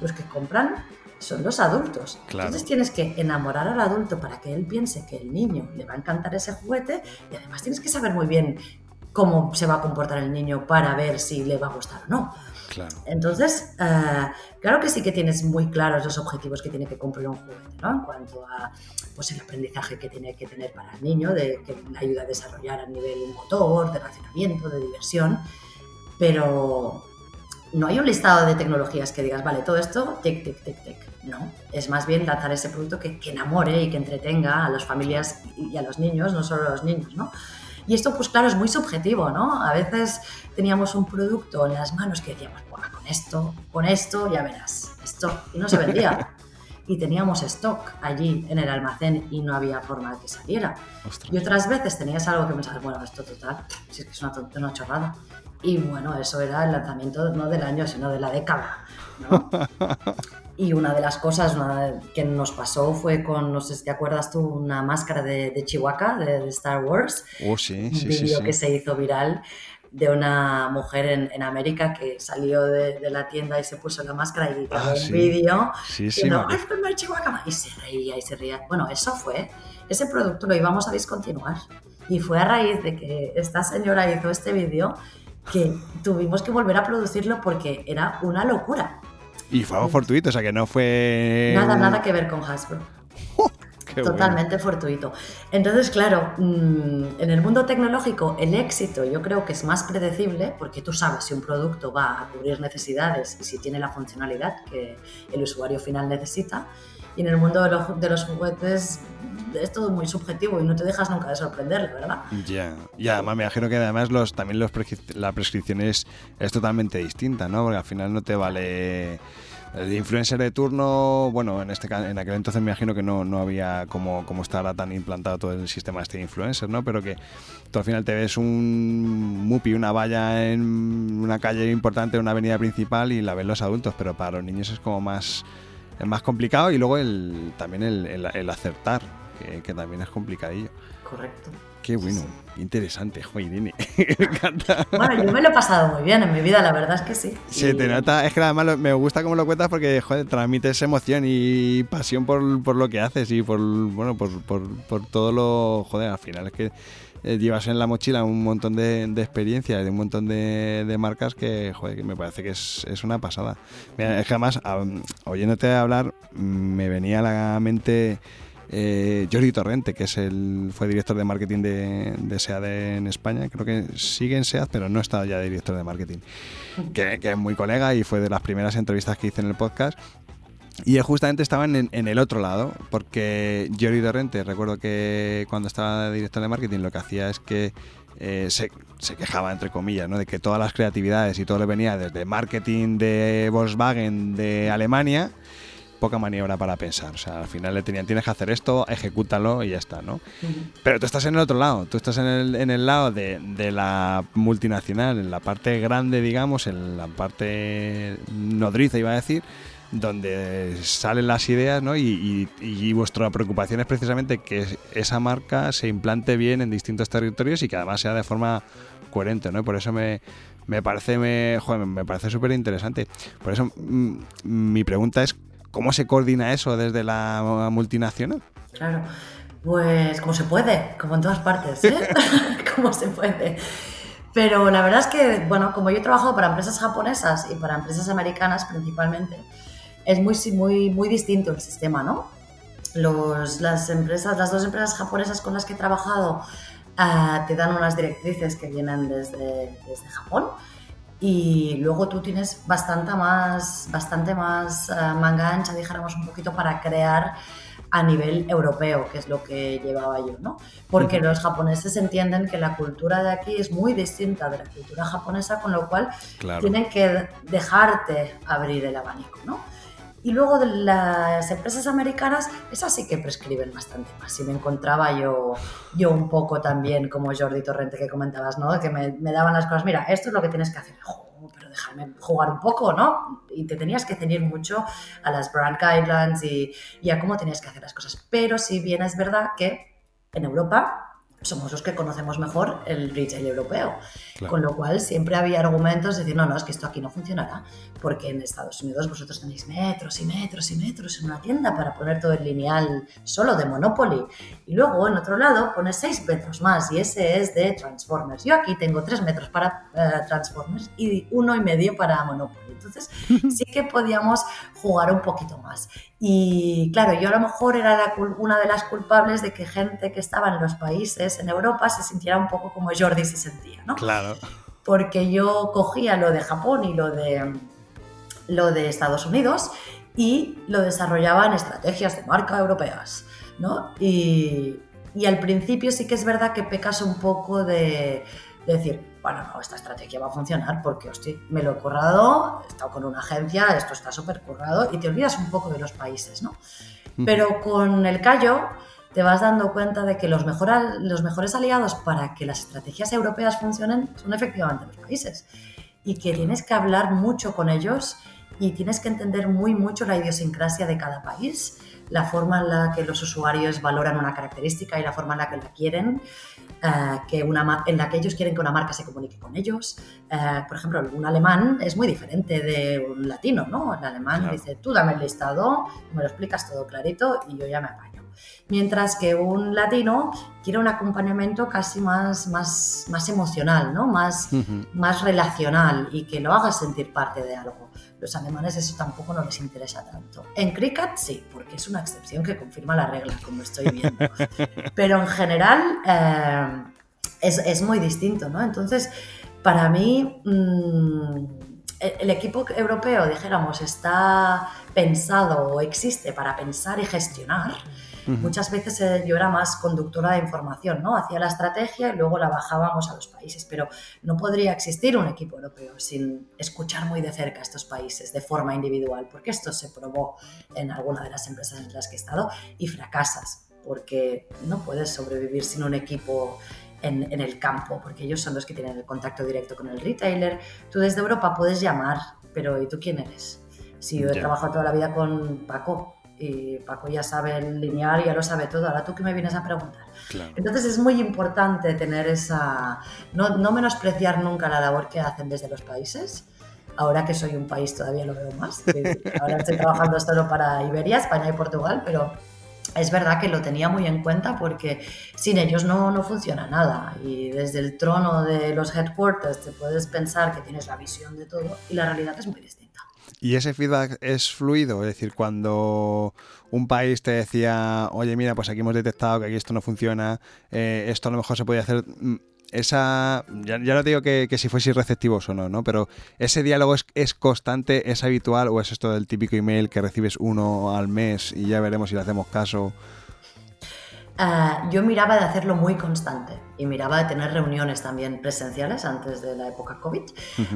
los que compran son los adultos. Claro. Entonces tienes que enamorar al adulto para que él piense que el niño le va a encantar ese juguete y además tienes que saber muy bien cómo se va a comportar el niño para ver si le va a gustar o no. Claro. Entonces, eh, claro que sí que tienes muy claros los objetivos que tiene que cumplir un juguete, ¿no? En cuanto a pues, el aprendizaje que tiene que tener para el niño, de que le ayuda a desarrollar a nivel motor, de racionamiento, de diversión, pero no hay un listado de tecnologías que digas, vale, todo esto, tic, tic, tic, tic. No, es más bien lanzar ese producto que, que enamore y que entretenga a las familias y a los niños, no solo a los niños, ¿no? Y esto, pues claro, es muy subjetivo, ¿no? A veces teníamos un producto en las manos que decíamos, "Buah, con esto, con esto, ya verás, esto, y no se vendía. y teníamos stock allí en el almacén y no había forma de que saliera. Ostras. Y otras veces tenías algo que pensabas, bueno, esto total, si es que es una chorrada. Y bueno, eso era el lanzamiento no del año, sino de la década. ¿no? y una de las cosas una que nos pasó fue con, no sé si te acuerdas tú, una máscara de, de Chihuahua, de, de Star Wars, Oh, sí, un sí, sí. vídeo sí. que se hizo viral de una mujer en, en América que salió de, de la tienda y se puso la máscara y grabó Ah, un sí. vídeo Sí, sí, diciendo, me "I've got my Chihuahua", y se reía y se reía. Bueno, eso fue, ese producto lo íbamos a discontinuar y fue a raíz de que esta señora hizo este vídeo que tuvimos que volver a producirlo porque era una locura. Y fue algo fortuito, o sea que no fue. Nada, nada que ver con Hasbro. Qué bueno. Totalmente fortuito. Entonces, claro, mm, en el mundo tecnológico el éxito yo creo que es más predecible porque tú sabes si un producto va a cubrir necesidades y si tiene la funcionalidad que el usuario final necesita. Y en el mundo de los, juguetes es todo muy subjetivo y no te dejas nunca de sorprender, verdad. Ya, y además me imagino que además los, también los prescrip- la prescripción es, es totalmente distinta, ¿no? Porque al final no te vale... El influencer de turno, bueno, en este en aquel entonces me imagino que no, no había como, como estará tan implantado todo el sistema este de influencer, ¿no? Pero que tú al final te ves un mupi, una valla en una calle importante, una avenida principal y la ven los adultos, pero para los niños es como más, es más complicado y luego el, también el, el- el acertar, que, que también es complicadillo. Correcto. Qué bueno, interesante, joder, Irene. me encanta. Bueno, yo me lo he pasado muy bien en mi vida, la verdad es que sí. Se Y- te nota, es que además me gusta cómo lo cuentas porque, joder, transmites emoción y pasión por, por lo que haces y por, bueno, por, por, por todo lo, joder, al final es que eh, llevas en la mochila un montón de, de experiencias, de un montón de, de marcas que, joder, me parece que es, es una pasada. Mira, es que además, oyéndote hablar, me venía a la mente eh, Jordi Torrente, que es el, fue director de marketing de, de SEAD en España. Creo que sigue en SEAD, pero no está ya director de marketing. Que, que es muy colega y fue de las primeras entrevistas que hice en el podcast. Y justamente estaba en, en el otro lado, porque Jordi Torrente, recuerdo que cuando estaba director de marketing, lo que hacía es que eh, se, se quejaba, entre comillas, ¿no? de que todas las creatividades y todo le venía desde marketing de Volkswagen de Alemania poca maniobra para pensar. O sea, al final le tenían, tienes que hacer esto, ejecútalo y ya está, ¿no? Pero tú estás en el otro lado, tú estás en el, en el lado de, de la multinacional, en la parte grande, digamos, en la parte nodriza, iba a decir, donde salen las ideas, ¿no? Y, y- y vuestra preocupación es precisamente que esa marca se implante bien en distintos territorios y que además sea de forma coherente, ¿no? Y por eso me, me parece, me, me parece súper interesante. Por eso mm, mi pregunta es, ¿cómo se coordina eso desde la multinacional? Claro, pues como se puede, como en todas partes, ¿eh? como se puede. Pero la verdad es que, bueno, como yo he trabajado para empresas japonesas y para empresas americanas principalmente, es muy, muy, muy distinto el sistema, ¿no? Los, las empresas, las dos empresas japonesas con las que he trabajado eh, te dan unas directrices que vienen desde, desde Japón y luego tú tienes bastante más, bastante más uh, manga ancha, dijéramos un poquito, para crear a nivel europeo, que es lo que llevaba yo, ¿no? Porque los japoneses entienden que la cultura de aquí es muy distinta de la cultura japonesa, con lo cual tienen que dejarte abrir el abanico, ¿no? Y luego de las empresas americanas, esas sí que prescriben bastante más. Y me encontraba yo, yo un poco también, como Jordi Torrente que comentabas, ¿no? Que me, daban las cosas, mira, esto es lo que tienes que hacer. pero déjame jugar un poco, ¿no? Y te tenías que ceñir mucho a las brand guidelines y, y a cómo tenías que hacer las cosas. Pero si bien es verdad que en Europa somos los que conocemos mejor el retail europeo. Con lo cual siempre había argumentos de decir, no, no, es que esto aquí no funcionará, porque en Estados Unidos vosotros tenéis metros y metros y metros en una tienda para poner todo el lineal solo de Monopoly. Y luego en otro lado pones 6 metros más y ese es de Transformers. Yo aquí tengo 3 metros para eh, Transformers y uno y medio para Monopoly. Entonces sí que podíamos jugar un poquito más. Y claro, yo a lo mejor era una de las culpables de que gente que estaba en los países, en Europa, se sintiera un poco como Jordi se sentía, ¿no? Claro. Porque yo cogía lo de Japón y lo de, lo de Estados Unidos y lo desarrollaba en estrategias de marca europeas, ¿no? Y, y al principio sí que es verdad que pecas un poco de, de decir, bueno, no, esta estrategia va a funcionar porque, hostia, me lo he currado, he estado con una agencia, esto está súper currado y te olvidas un poco de los países, ¿no? Pero con el callo te vas dando cuenta de que los, los mejores aliados para que las estrategias europeas funcionen son efectivamente los países y que tienes que hablar mucho con ellos y tienes que entender muy mucho la idiosincrasia de cada país, la forma en la que los usuarios valoran una característica y la forma en la que la quieren eh, que una, en la que ellos quieren que una marca se comunique con ellos. Eh, por ejemplo, un alemán es muy diferente de un latino, ¿no? El alemán dice, tú dame el listado, me lo explicas todo clarito y yo ya me apaño. Mientras que un latino quiere un acompañamiento casi más, más, más emocional, ¿no? Más, más relacional y que lo haga sentir parte de algo. Los alemanes eso tampoco no les interesa tanto. En cricket sí, porque es una excepción que confirma la regla, como estoy viendo. Pero en general eh, es, es, muy distinto, ¿no? Entonces, para mí, mm, el equipo europeo, dijéramos, está pensado o existe para pensar y gestionar Muchas veces eh, yo era más conductora de información, ¿no? Hacía la estrategia y luego la bajábamos a los países, pero no podría existir un equipo europeo sin escuchar muy de cerca a estos países de forma individual, porque esto se probó en alguna de las empresas en las que he estado y fracasas, porque no puedes sobrevivir sin un equipo en, el campo, porque ellos son los que tienen el contacto directo con el retailer. Tú desde Europa puedes llamar, pero ¿y tú quién eres? Si yo he trabajado toda la vida con Paco, y Paco ya sabe el lineal, ya lo sabe todo, ahora tú que me vienes a preguntar. Entonces es muy importante tener esa, no, no, menospreciar nunca la labor que hacen desde los países. Ahora que soy un país todavía lo veo más. Ahora estoy trabajando solo para Iberia, España y Portugal, pero es verdad que lo tenía muy en cuenta porque sin ellos no, no funciona nada. Y desde el trono de los headquarters te puedes pensar que tienes la visión de todo y la realidad es muy distinta. ¿Y ese feedback es fluido? Es decir, cuando un país te decía, oye, mira, pues aquí hemos detectado que aquí esto no funciona, eh, esto a lo mejor se puede hacer. Mm, esa, ya, no digo que, si fuese receptivos o no, ¿no? Pero ese diálogo es, es, constante, es habitual o es esto del típico email que recibes uno al mes y ya veremos si le hacemos caso. Ah, yo miraba de hacerlo muy constante y miraba de tener reuniones también presenciales antes de la época COVID,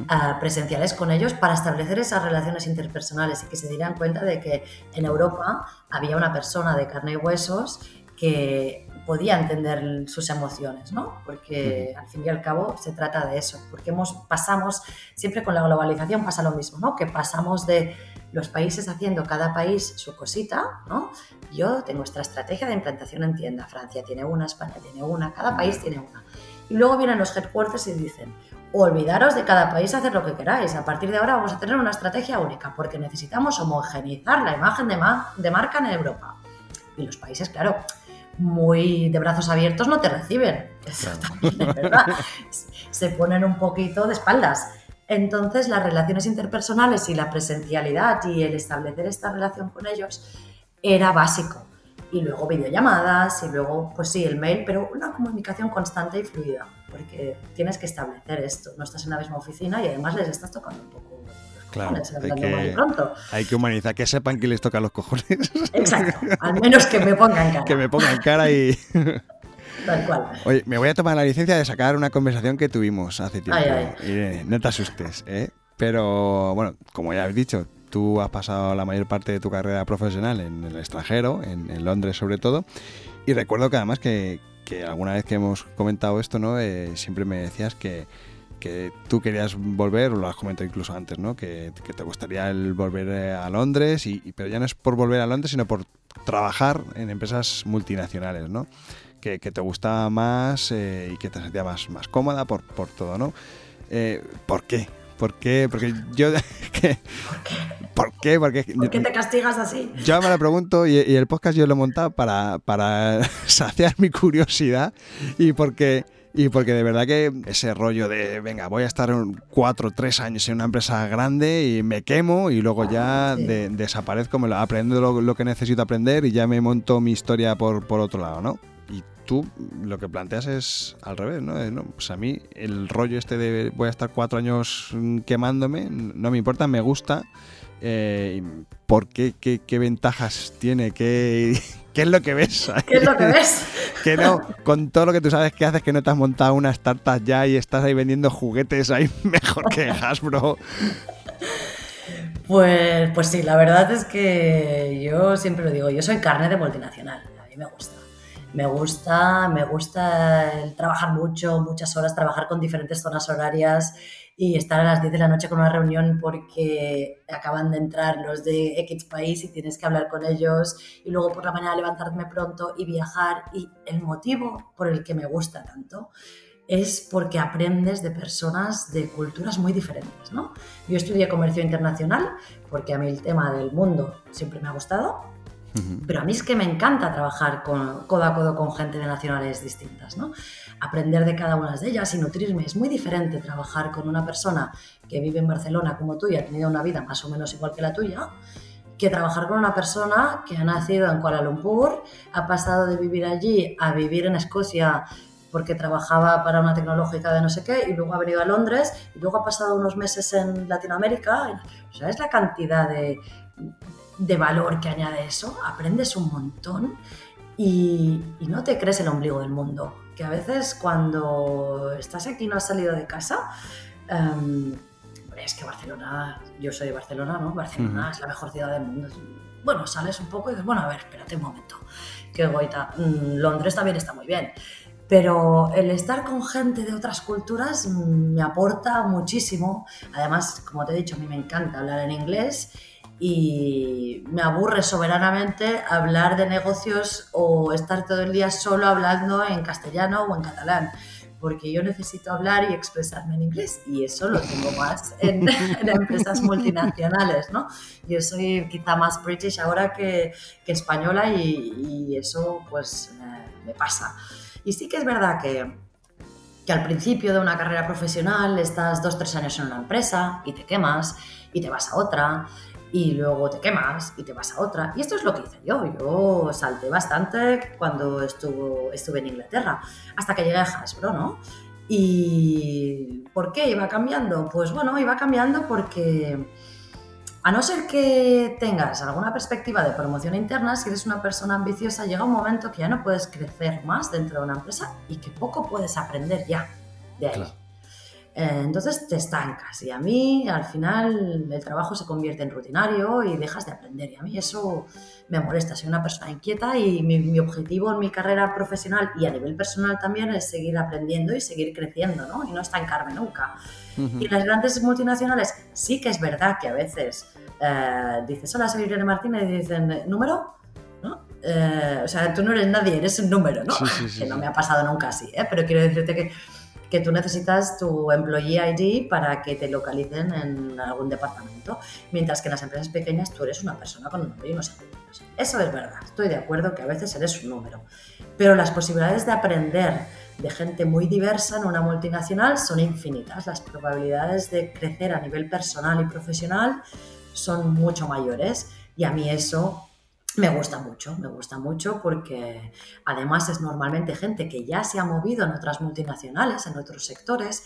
ah, presenciales con ellos para establecer esas relaciones interpersonales y que se dieran cuenta de que en Europa había una persona de carne y huesos que podía entender sus emociones, ¿no? Porque al fin y al cabo se trata de eso, porque hemos, pasamos, siempre con la globalización pasa lo mismo, ¿no? Que pasamos de los países haciendo cada país su cosita, ¿no? Yo tengo esta estrategia de implantación en tienda, Francia tiene una, España tiene una, cada país tiene una. Y luego vienen los headquarters y dicen, olvidaros de cada país hacer lo que queráis. A partir de ahora vamos a tener una estrategia única porque necesitamos homogeneizar la imagen de, de marca en Europa. Y los países, claro, muy de brazos abiertos no te reciben. Eso también es verdad. Se ponen un poquito de espaldas. Entonces, las relaciones interpersonales y la presencialidad y el establecer esta relación con ellos era básico. Y luego videollamadas y luego, pues sí, el mail, pero una comunicación constante y fluida, porque tienes que establecer esto. No estás en la misma oficina y además les estás tocando un poco Claro, hay que, hay que, humanizar, que sepan que les toca los cojones. Exacto, al menos que me pongan cara. que me pongan cara y... Tal cual. Oye, me voy a tomar la licencia de sacar una conversación que tuvimos hace tiempo. no te asustes, ¿eh? Pero bueno, como ya habéis dicho, tú has pasado la mayor parte de tu carrera profesional en el extranjero, en, Londres sobre todo, y recuerdo que además que, alguna vez que hemos comentado esto, ¿no? Eh, siempre me decías que, que tú querías volver, o lo has comentado incluso antes, ¿no? Que, te gustaría el volver eh, a Londres, y, pero ya no es por volver a Londres, sino por trabajar en empresas multinacionales, ¿no? Que, te gustaba más eh, y que te sentías más, más cómoda por, por todo, ¿no? Eh, ¿Por qué? ¿Por qué? Porque yo... ¿Por qué? ¿Por qué? ¿Por qué te castigas así? Yo me lo pregunto y, y el podcast yo lo he montado para, para saciar mi curiosidad y porque y porque de verdad que ese rollo de, venga, voy a estar cuatro o tres años en una empresa grande y me quemo y luego ya desaparezco, me lo, aprendo lo, que necesito aprender y ya me monto mi historia por, por otro lado, ¿no? Y tú lo que planteas es al revés, ¿no? Pues a mí el rollo este de voy a estar cuatro años quemándome, no me importa, me gusta. Eh, ¿Por qué, qué, qué ventajas tiene? ¿Qué, ¿Qué es lo que ves? ¿Qué es lo que ves? que no, con todo lo que tú sabes que haces, que no te has montado una startup ya y estás ahí vendiendo juguetes ahí mejor que Hasbro. Pues, pues sí, la verdad es que yo siempre lo digo, yo soy carne de multinacional, a mí me gusta. Me gusta, me gusta trabajar mucho, muchas horas, trabajar con diferentes zonas horarias y estar a las 10 de la noche con una reunión porque acaban de entrar los de X país y tienes que hablar con ellos y luego por la mañana levantarme pronto y viajar y el motivo por el que me gusta tanto es porque aprendes de personas de culturas muy diferentes, ¿no? Yo estudié comercio internacional porque a mí el tema del mundo siempre me ha gustado pero a mí es que me encanta trabajar con, codo a codo con gente de nacionales distintas, ¿no? Aprender de cada una de ellas y nutrirme. Es muy diferente trabajar con una persona que vive en Barcelona como tú y ha tenido una vida más o menos igual que la tuya, que trabajar con una persona que ha nacido en Kuala Lumpur, ha pasado de vivir allí a vivir en Escocia porque trabajaba para una tecnológica de no sé qué y luego ha venido a Londres y luego ha pasado unos meses en Latinoamérica. O sea, es la cantidad de, de valor que añade eso, aprendes un montón y, no te crees el ombligo del mundo. Que a veces cuando estás aquí y no has salido de casa, em, es que Barcelona, yo soy de Barcelona, ¿no? Barcelona es la mejor ciudad del mundo. Bueno, sales un poco y dices, bueno, a ver, espérate un momento, qué goita. Mm, Londres también está muy bien, pero el estar con gente de otras culturas mm, me aporta muchísimo. Además, como te he dicho, a mí me encanta hablar en inglés y me aburre soberanamente hablar de negocios o estar todo el día solo hablando en castellano o en catalán, porque yo necesito hablar y expresarme en inglés y eso lo tengo más en, empresas multinacionales, ¿no? Yo soy quizá más british ahora que, española y, eso pues me pasa. Y sí que es verdad que, que al principio de una carrera profesional estás dos, tres años en una empresa y te quemas y te vas a otra y luego te quemas y te vas a otra. Y esto es lo que hice yo. Yo salté bastante cuando estuve en Inglaterra, hasta que llegué a Hasbro, ¿no? ¿Y por qué iba cambiando? Pues bueno, iba cambiando porque a no ser que tengas alguna perspectiva de promoción interna, si eres una persona ambiciosa, llega un momento que ya no puedes crecer más dentro de una empresa y que poco puedes aprender ya de ahí. Eh, entonces te estancas y a mí al final el trabajo se convierte en rutinario y dejas de aprender y a mí eso me molesta. Soy una persona inquieta y mi, objetivo en mi carrera profesional y a nivel personal también es seguir aprendiendo y seguir creciendo ¿no? y no estancarme nunca. Y las grandes multinacionales sí que es verdad que a veces eh, dices, hola, soy Irene Martínez y dicen, ¿número? ¿No? Eh, o sea, tú no eres nadie, eres un número, ¿no? que no me ha pasado nunca así, pero quiero decirte que que tú necesitas tu employee ID para que te localicen en algún departamento, mientras que en las empresas pequeñas tú eres una persona con un nombre y unos apellidos. Eso es verdad, estoy de acuerdo que a veces eres un número, pero las posibilidades de aprender de gente muy diversa en una multinacional son infinitas. Las probabilidades de crecer a nivel personal y profesional son mucho mayores y a mí eso me gusta mucho, me gusta mucho porque además es normalmente gente que ya se ha movido en otras multinacionales, en otros sectores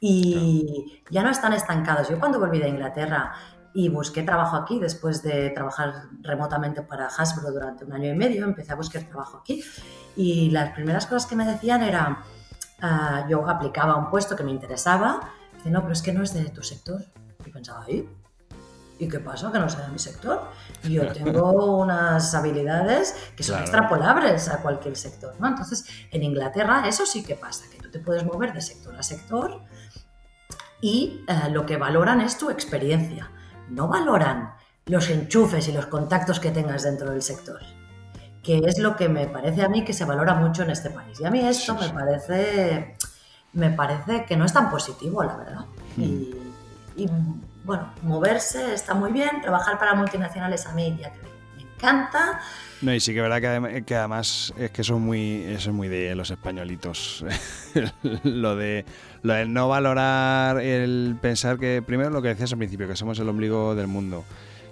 y ya no están estancados. Yo cuando volví de Inglaterra y busqué trabajo aquí después de trabajar remotamente para Hasbro durante un año y medio, empecé a buscar trabajo aquí y las primeras cosas que me decían era, ah, yo aplicaba un puesto que me interesaba, dice, no, pero es que no es de tu sector. Y pensaba, ¿y? ¿Y qué pasa? Que no sea de mi sector. Yo tengo unas habilidades que son extrapolables a cualquier sector. ¿no? Entonces, en Inglaterra eso sí que pasa, que tú te puedes mover de sector a sector y eh, lo que valoran es tu experiencia. No valoran los enchufes y los contactos que tengas dentro del sector que es lo que me parece a mí que se valora mucho en este país. Y a mí esto me parece me parece que no es tan positivo, la verdad. Hmm. Y, bueno, moverse está muy bien, trabajar para multinacionales a mí ya me encanta. No, y sí que es verdad que, además es que eso es muy, eso es muy de los españolitos. lo de lo de no valorar el pensar que, primero lo que decías al principio, que somos el ombligo del mundo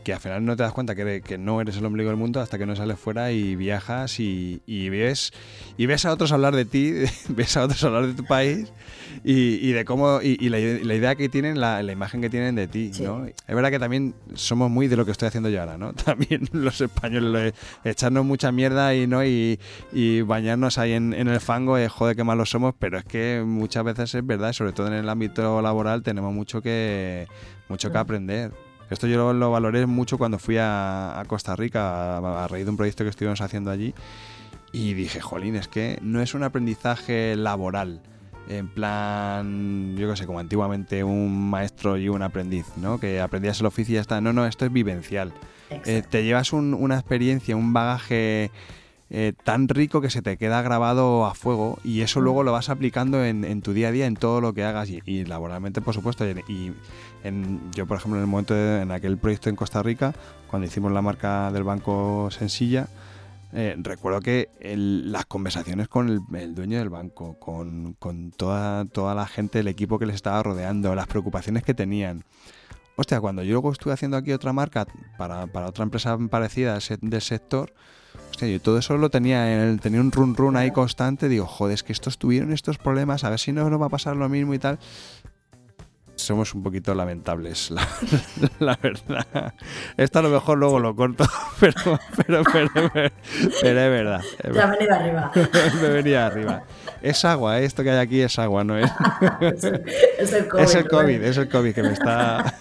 que al final no te das cuenta que, que, no eres el ombligo del mundo hasta que no sales fuera y viajas y, ves y ves a otros hablar de ti, ves a otros hablar de tu país y, de cómo y, la, idea que tienen, la, imagen que tienen de ti, ¿no? Es verdad que también somos muy de lo que estoy haciendo yo ahora, ¿no? También los españoles echarnos mucha mierda y no y, bañarnos ahí en, el fango, es joder qué malos somos, pero es que muchas veces es verdad, sobre todo en el ámbito laboral tenemos mucho que mucho que aprender. Esto yo lo, valoré mucho cuando fui a, Costa Rica a, raíz de un proyecto que estuvimos haciendo allí y dije, jolín, es que no es un aprendizaje laboral. En plan, yo qué sé, como antiguamente un maestro y un aprendiz, ¿no? Que aprendías el oficio y ya está. No, no, esto es vivencial. Eh, te llevas una experiencia, un bagaje eh, tan rico que se te queda grabado a fuego y eso mm. luego lo vas aplicando en, tu día a día, en todo lo que hagas y, laboralmente, por supuesto. Y, en, yo, por ejemplo, en el momento en aquel proyecto en Costa Rica, cuando hicimos la marca del banco Sencilla, eh, recuerdo que las conversaciones con el, dueño del banco, con, toda, toda la gente, el equipo que les estaba rodeando, las preocupaciones que tenían. Hostia, cuando yo luego estuve haciendo aquí otra marca para, para otra empresa parecida del sector, Hostia, yo todo eso lo tenía, tenía un run run ahí constante. Digo, joder, es que estos tuvieron estos problemas, a ver si no nos va a pasar lo mismo y tal. Somos un poquito lamentables, la, verdad. Esto a lo mejor luego lo corto, pero, pero, pero, pero, es verdad. Ha venido arriba. Me venía arriba. Es agua, ¿eh? esto que hay aquí es agua, no es. es el COVID. Es el COVID, es el COVID que me está.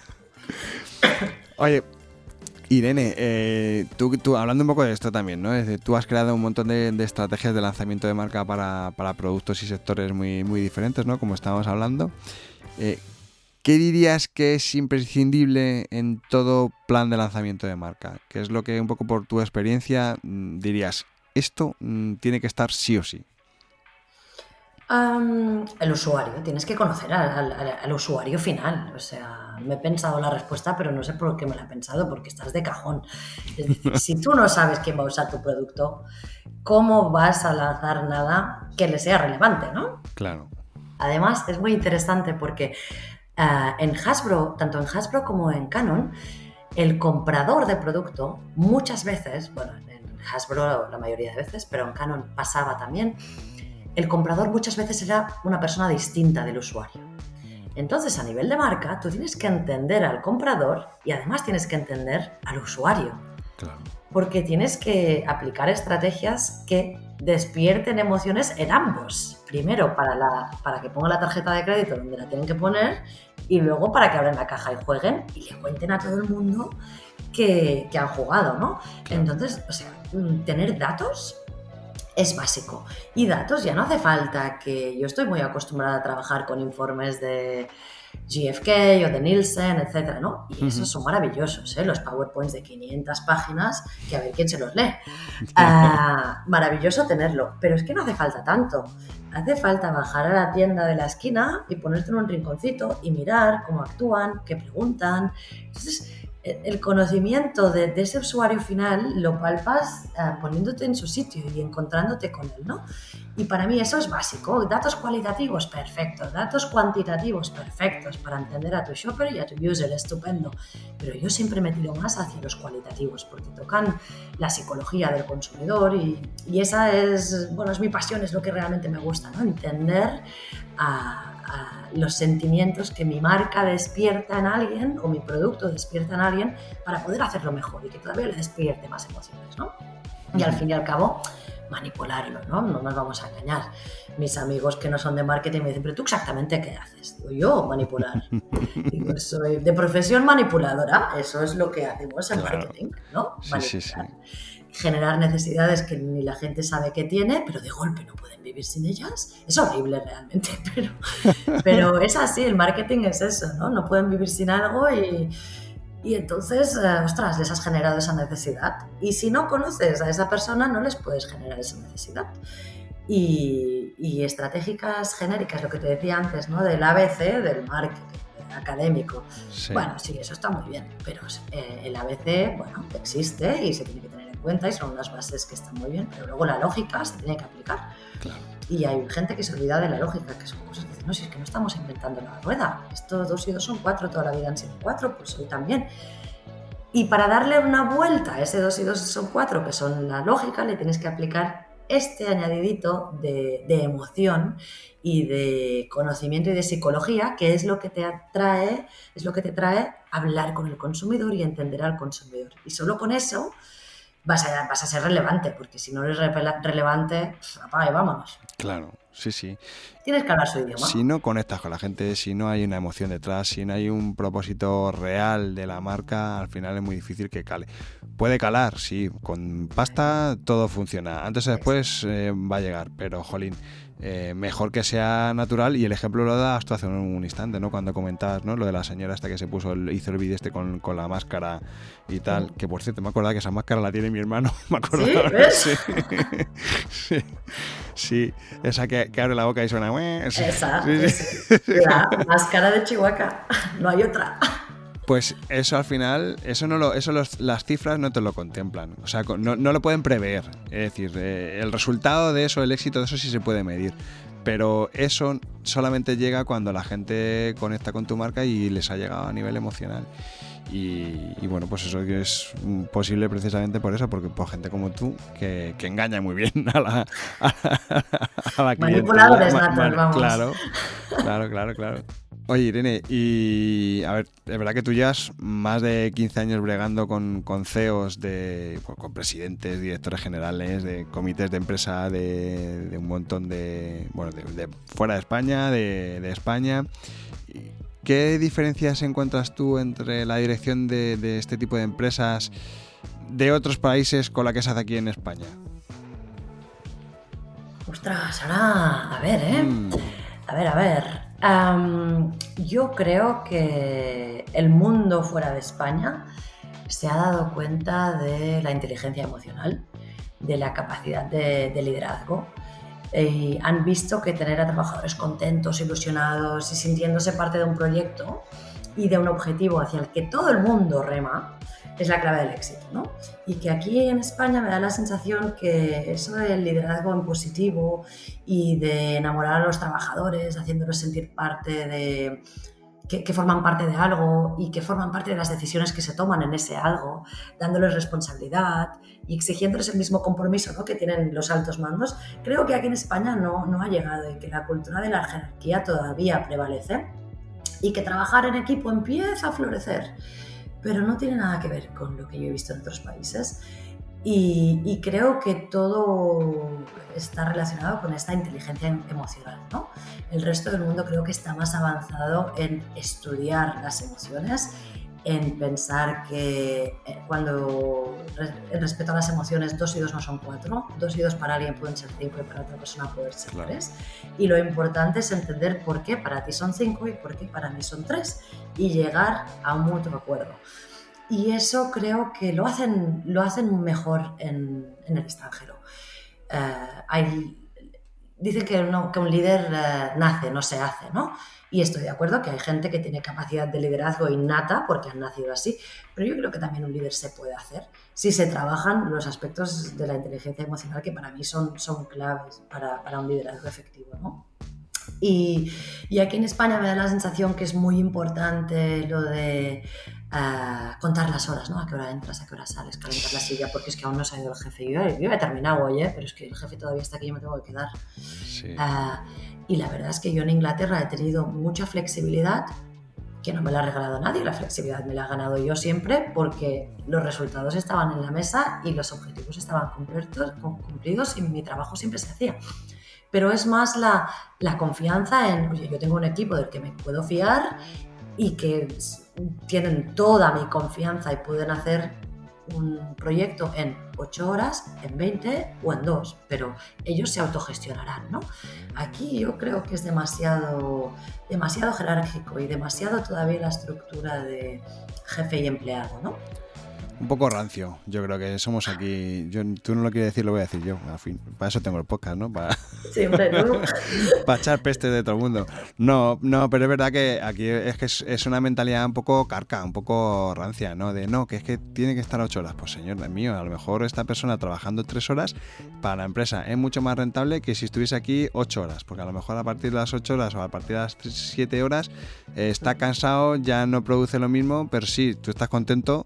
Oye, Irene, eh, tú, hablando un poco de esto también, ¿no? tú has creado un montón de, estrategias de lanzamiento de marca para, productos y sectores muy, diferentes, ¿no? Como estábamos hablando. Eh, ¿Qué dirías que es imprescindible en todo plan de lanzamiento de marca? ¿Qué es lo que un poco por tu experiencia mm, dirías, esto mm, tiene que estar sí o sí? el usuario, tienes que conocer al, usuario final. O sea, me he pensado la respuesta, pero no sé por qué me la he pensado, porque estás de cajón. Es decir, si tú no sabes quién va a usar tu producto, ¿cómo vas a lanzar nada que le sea relevante, no? Claro. Además, es muy interesante porque eh, en Hasbro, tanto en Hasbro como en Canon, el comprador de producto muchas veces, bueno, en Hasbro la mayoría de veces, pero en Canon pasaba también, el comprador muchas veces era una persona distinta del usuario. Entonces, a nivel de marca, tú tienes que entender al comprador y además tienes que entender al usuario. Porque tienes que aplicar estrategias que despierten emociones en ambos. Primero, para, la, para que pongan la tarjeta de crédito donde la tienen que poner y luego para que abran la caja y jueguen y le cuenten a todo el mundo que, han jugado, ¿no? Entonces, o sea, tener datos es básico. Y datos, ya no hace falta que yo estoy muy acostumbrada a trabajar con informes de GFK o de Nielsen, etcétera, ¿no? Y esos son maravillosos, ¿eh? Los PowerPoints de 500 páginas, que a ver quién se los lee. Ah, maravilloso tenerlo, pero es que no hace falta tanto. Hace falta bajar a la tienda de la esquina y ponerte en un rinconcito y mirar cómo actúan, qué preguntan. Entonces, el conocimiento de, ese usuario final lo palpas eh, poniéndote en su sitio y encontrándote con él, ¿no? Y para mí eso es básico. Datos cualitativos, perfectos. Datos cuantitativos, perfectos para entender a tu shopper y a tu user, estupendo. Pero yo siempre me tiro más hacia los cualitativos porque tocan la psicología del consumidor y, y esa es, bueno, es mi pasión, es lo que realmente me gusta, ¿no? Entender a los sentimientos que mi marca despierta en alguien o mi producto despierta en alguien para poder hacerlo mejor y que todavía le despierte más emociones, ¿no? Y al fin y al cabo, manipularlo, ¿no? No nos vamos a engañar. Mis amigos que no son de marketing me dicen, pero tú exactamente qué haces? Digo, yo manipular. Digo, soy de profesión manipuladora, eso es lo que hacemos en marketing, ¿no? Manipular. Generar necesidades que ni la gente sabe que tiene, pero de golpe no pueden vivir sin ellas. Es horrible realmente, pero, pero es así, el marketing es eso, ¿no? No pueden vivir sin algo y, y entonces, eh, ostras, les has generado esa necesidad. Y si no conoces a esa persona, no les puedes generar esa necesidad. Y, y estratégicas genéricas, lo que te decía antes, ¿no? Del ABC, del marketing académico. Bueno, sí, eso está muy bien, pero eh, el ABC, bueno, existe y se tiene que tener en cuenta y son unas bases que están muy bien, pero luego la lógica se tiene que aplicar. Claro. Y hay gente que se olvida de la lógica, que son cosas que dicen, no, si es que no estamos inventando la rueda, estos dos y dos son cuatro, toda la vida han sido cuatro, pues hoy también. Y para darle una vuelta a ese dos y dos son cuatro, que son la lógica, le tienes que aplicar este añadidito de, de, emoción y de conocimiento y de psicología, que es lo que te atrae, es lo que te trae hablar con el consumidor y entender al consumidor. Y solo con eso vas a, vas a ser relevante, porque si no eres relevante, apaga y vámonos. Claro, sí, sí. Tienes que hablar su idioma. Si no conectas con la gente, si no hay una emoción detrás, si no hay un propósito real de la marca, al final es muy difícil que cale. Puede calar, sí, con pasta todo funciona. Antes o después eh, va a llegar, pero jolín, eh, mejor que sea natural y el ejemplo lo das tú hace un, instante, ¿no? Cuando comentabas, ¿no? Lo de la señora hasta que se puso, el, hizo el vídeo este con, con, la máscara y tal, que por cierto me acordaba que esa máscara la tiene mi hermano, me acordaba. ¿Sí? sí. sí. esa que, abre la boca y suena... Esa, la máscara de Chihuahua, no hay otra. Pues eso al final, eso no lo, eso las cifras no te lo contemplan. O sea, no, lo pueden prever. Es decir, eh, el resultado de eso, el éxito de eso sí se puede medir. Pero eso solamente llega cuando la gente conecta con tu marca y les ha llegado a nivel emocional. Y, bueno, pues eso es posible precisamente por eso, porque por gente como tú, que, engaña muy bien a la, a, la Manipuladores vamos. Claro, claro, claro, claro. Oye, Irene, y a ver, es verdad que tú llevas más de 15 años bregando con, con CEOs, de, pues, con presidentes, directores generales, de comités de empresa de, un montón de, bueno, de, fuera de España, de, España. ¿Qué diferencias encuentras tú entre la dirección de, este tipo de empresas de otros países con la que se hace aquí en España? Ostras, ahora, a ver, ¿eh? Mm. A ver, a ver yo creo que el mundo fuera de España se ha dado cuenta de la inteligencia emocional, de la capacidad de, liderazgo. Y han visto que tener a trabajadores contentos, ilusionados y sintiéndose parte de un proyecto y de un objetivo hacia el que todo el mundo rema, es la clave del éxito. ¿no? Y que aquí en España me da la sensación que eso del liderazgo en positivo y de enamorar a los trabajadores, haciéndolos sentir parte de, que, forman parte de algo y que forman parte de las decisiones que se toman en ese algo, dándoles responsabilidad y exigiéndoles el mismo compromiso ¿no? que tienen los altos mandos, creo que aquí en España no, no ha llegado y que la cultura de la jerarquía todavía prevalece y que trabajar en equipo empieza a florecer pero no tiene nada que ver con lo que yo he visto en otros países. Y, creo que todo está relacionado con esta inteligencia em, emocional. ¿no? El resto del mundo creo que está más avanzado en estudiar las emociones en pensar que eh, cuando en respeto a las emociones dos y dos no son cuatro, dos y dos para alguien pueden ser cinco y para otra persona pueden ser tres. Y lo importante es entender por qué para ti son cinco y por qué para mí son tres y llegar a un mutuo acuerdo. Y eso creo que lo hacen, lo hacen mejor en, en el extranjero. Eh, hay, dicen que, que un líder eh, nace, no se hace, ¿no? Y estoy de acuerdo que hay gente que tiene capacidad de liderazgo innata porque han nacido así, pero yo creo que también un líder se puede hacer si se trabajan los aspectos de la inteligencia emocional que para mí son, son claves para, para un liderazgo efectivo. ¿no? Y, y, aquí en España me da la sensación que es muy importante lo de uh, contar las horas, ¿no? A qué hora entras, a qué hora sales, calentar la silla, porque es que aún no se ha ido el jefe. Yo, yo he terminado hoy, ¿eh? pero es que el jefe todavía está aquí y yo me tengo que quedar. Sí. Uh, y la verdad es que yo en Inglaterra he tenido mucha flexibilidad que no me la ha regalado nadie, la flexibilidad me la he ganado yo siempre porque los resultados estaban en la mesa y los objetivos estaban cumplidos, cumplidos y mi trabajo siempre se hacía. Pero es más la, la confianza en, oye, yo tengo un equipo del que me puedo fiar y que tienen toda mi confianza y pueden hacer un proyecto en 8 horas, en 20 o en 2, pero ellos se autogestionarán, ¿no? Aquí yo creo que es demasiado, demasiado jerárquico y demasiado todavía la estructura de jefe y empleado, ¿no? Un poco rancio. Yo creo que somos aquí. Yo, tú no lo quieres decir, lo voy a decir yo. Al fin, para eso tengo el podcast, ¿no? Para, Siempre, ¿no? para echar peste de todo el mundo. No, no, pero es verdad que aquí es que es, una mentalidad un poco carca, un poco rancia, ¿no? De no, que es que tiene que estar ocho horas. Pues señor mío, a lo mejor esta persona trabajando tres horas para la empresa es mucho más rentable que si estuviese aquí ocho horas. Porque a lo mejor a partir de las ocho horas o a partir de las siete horas eh, está cansado, ya no produce lo mismo, pero sí, tú estás contento.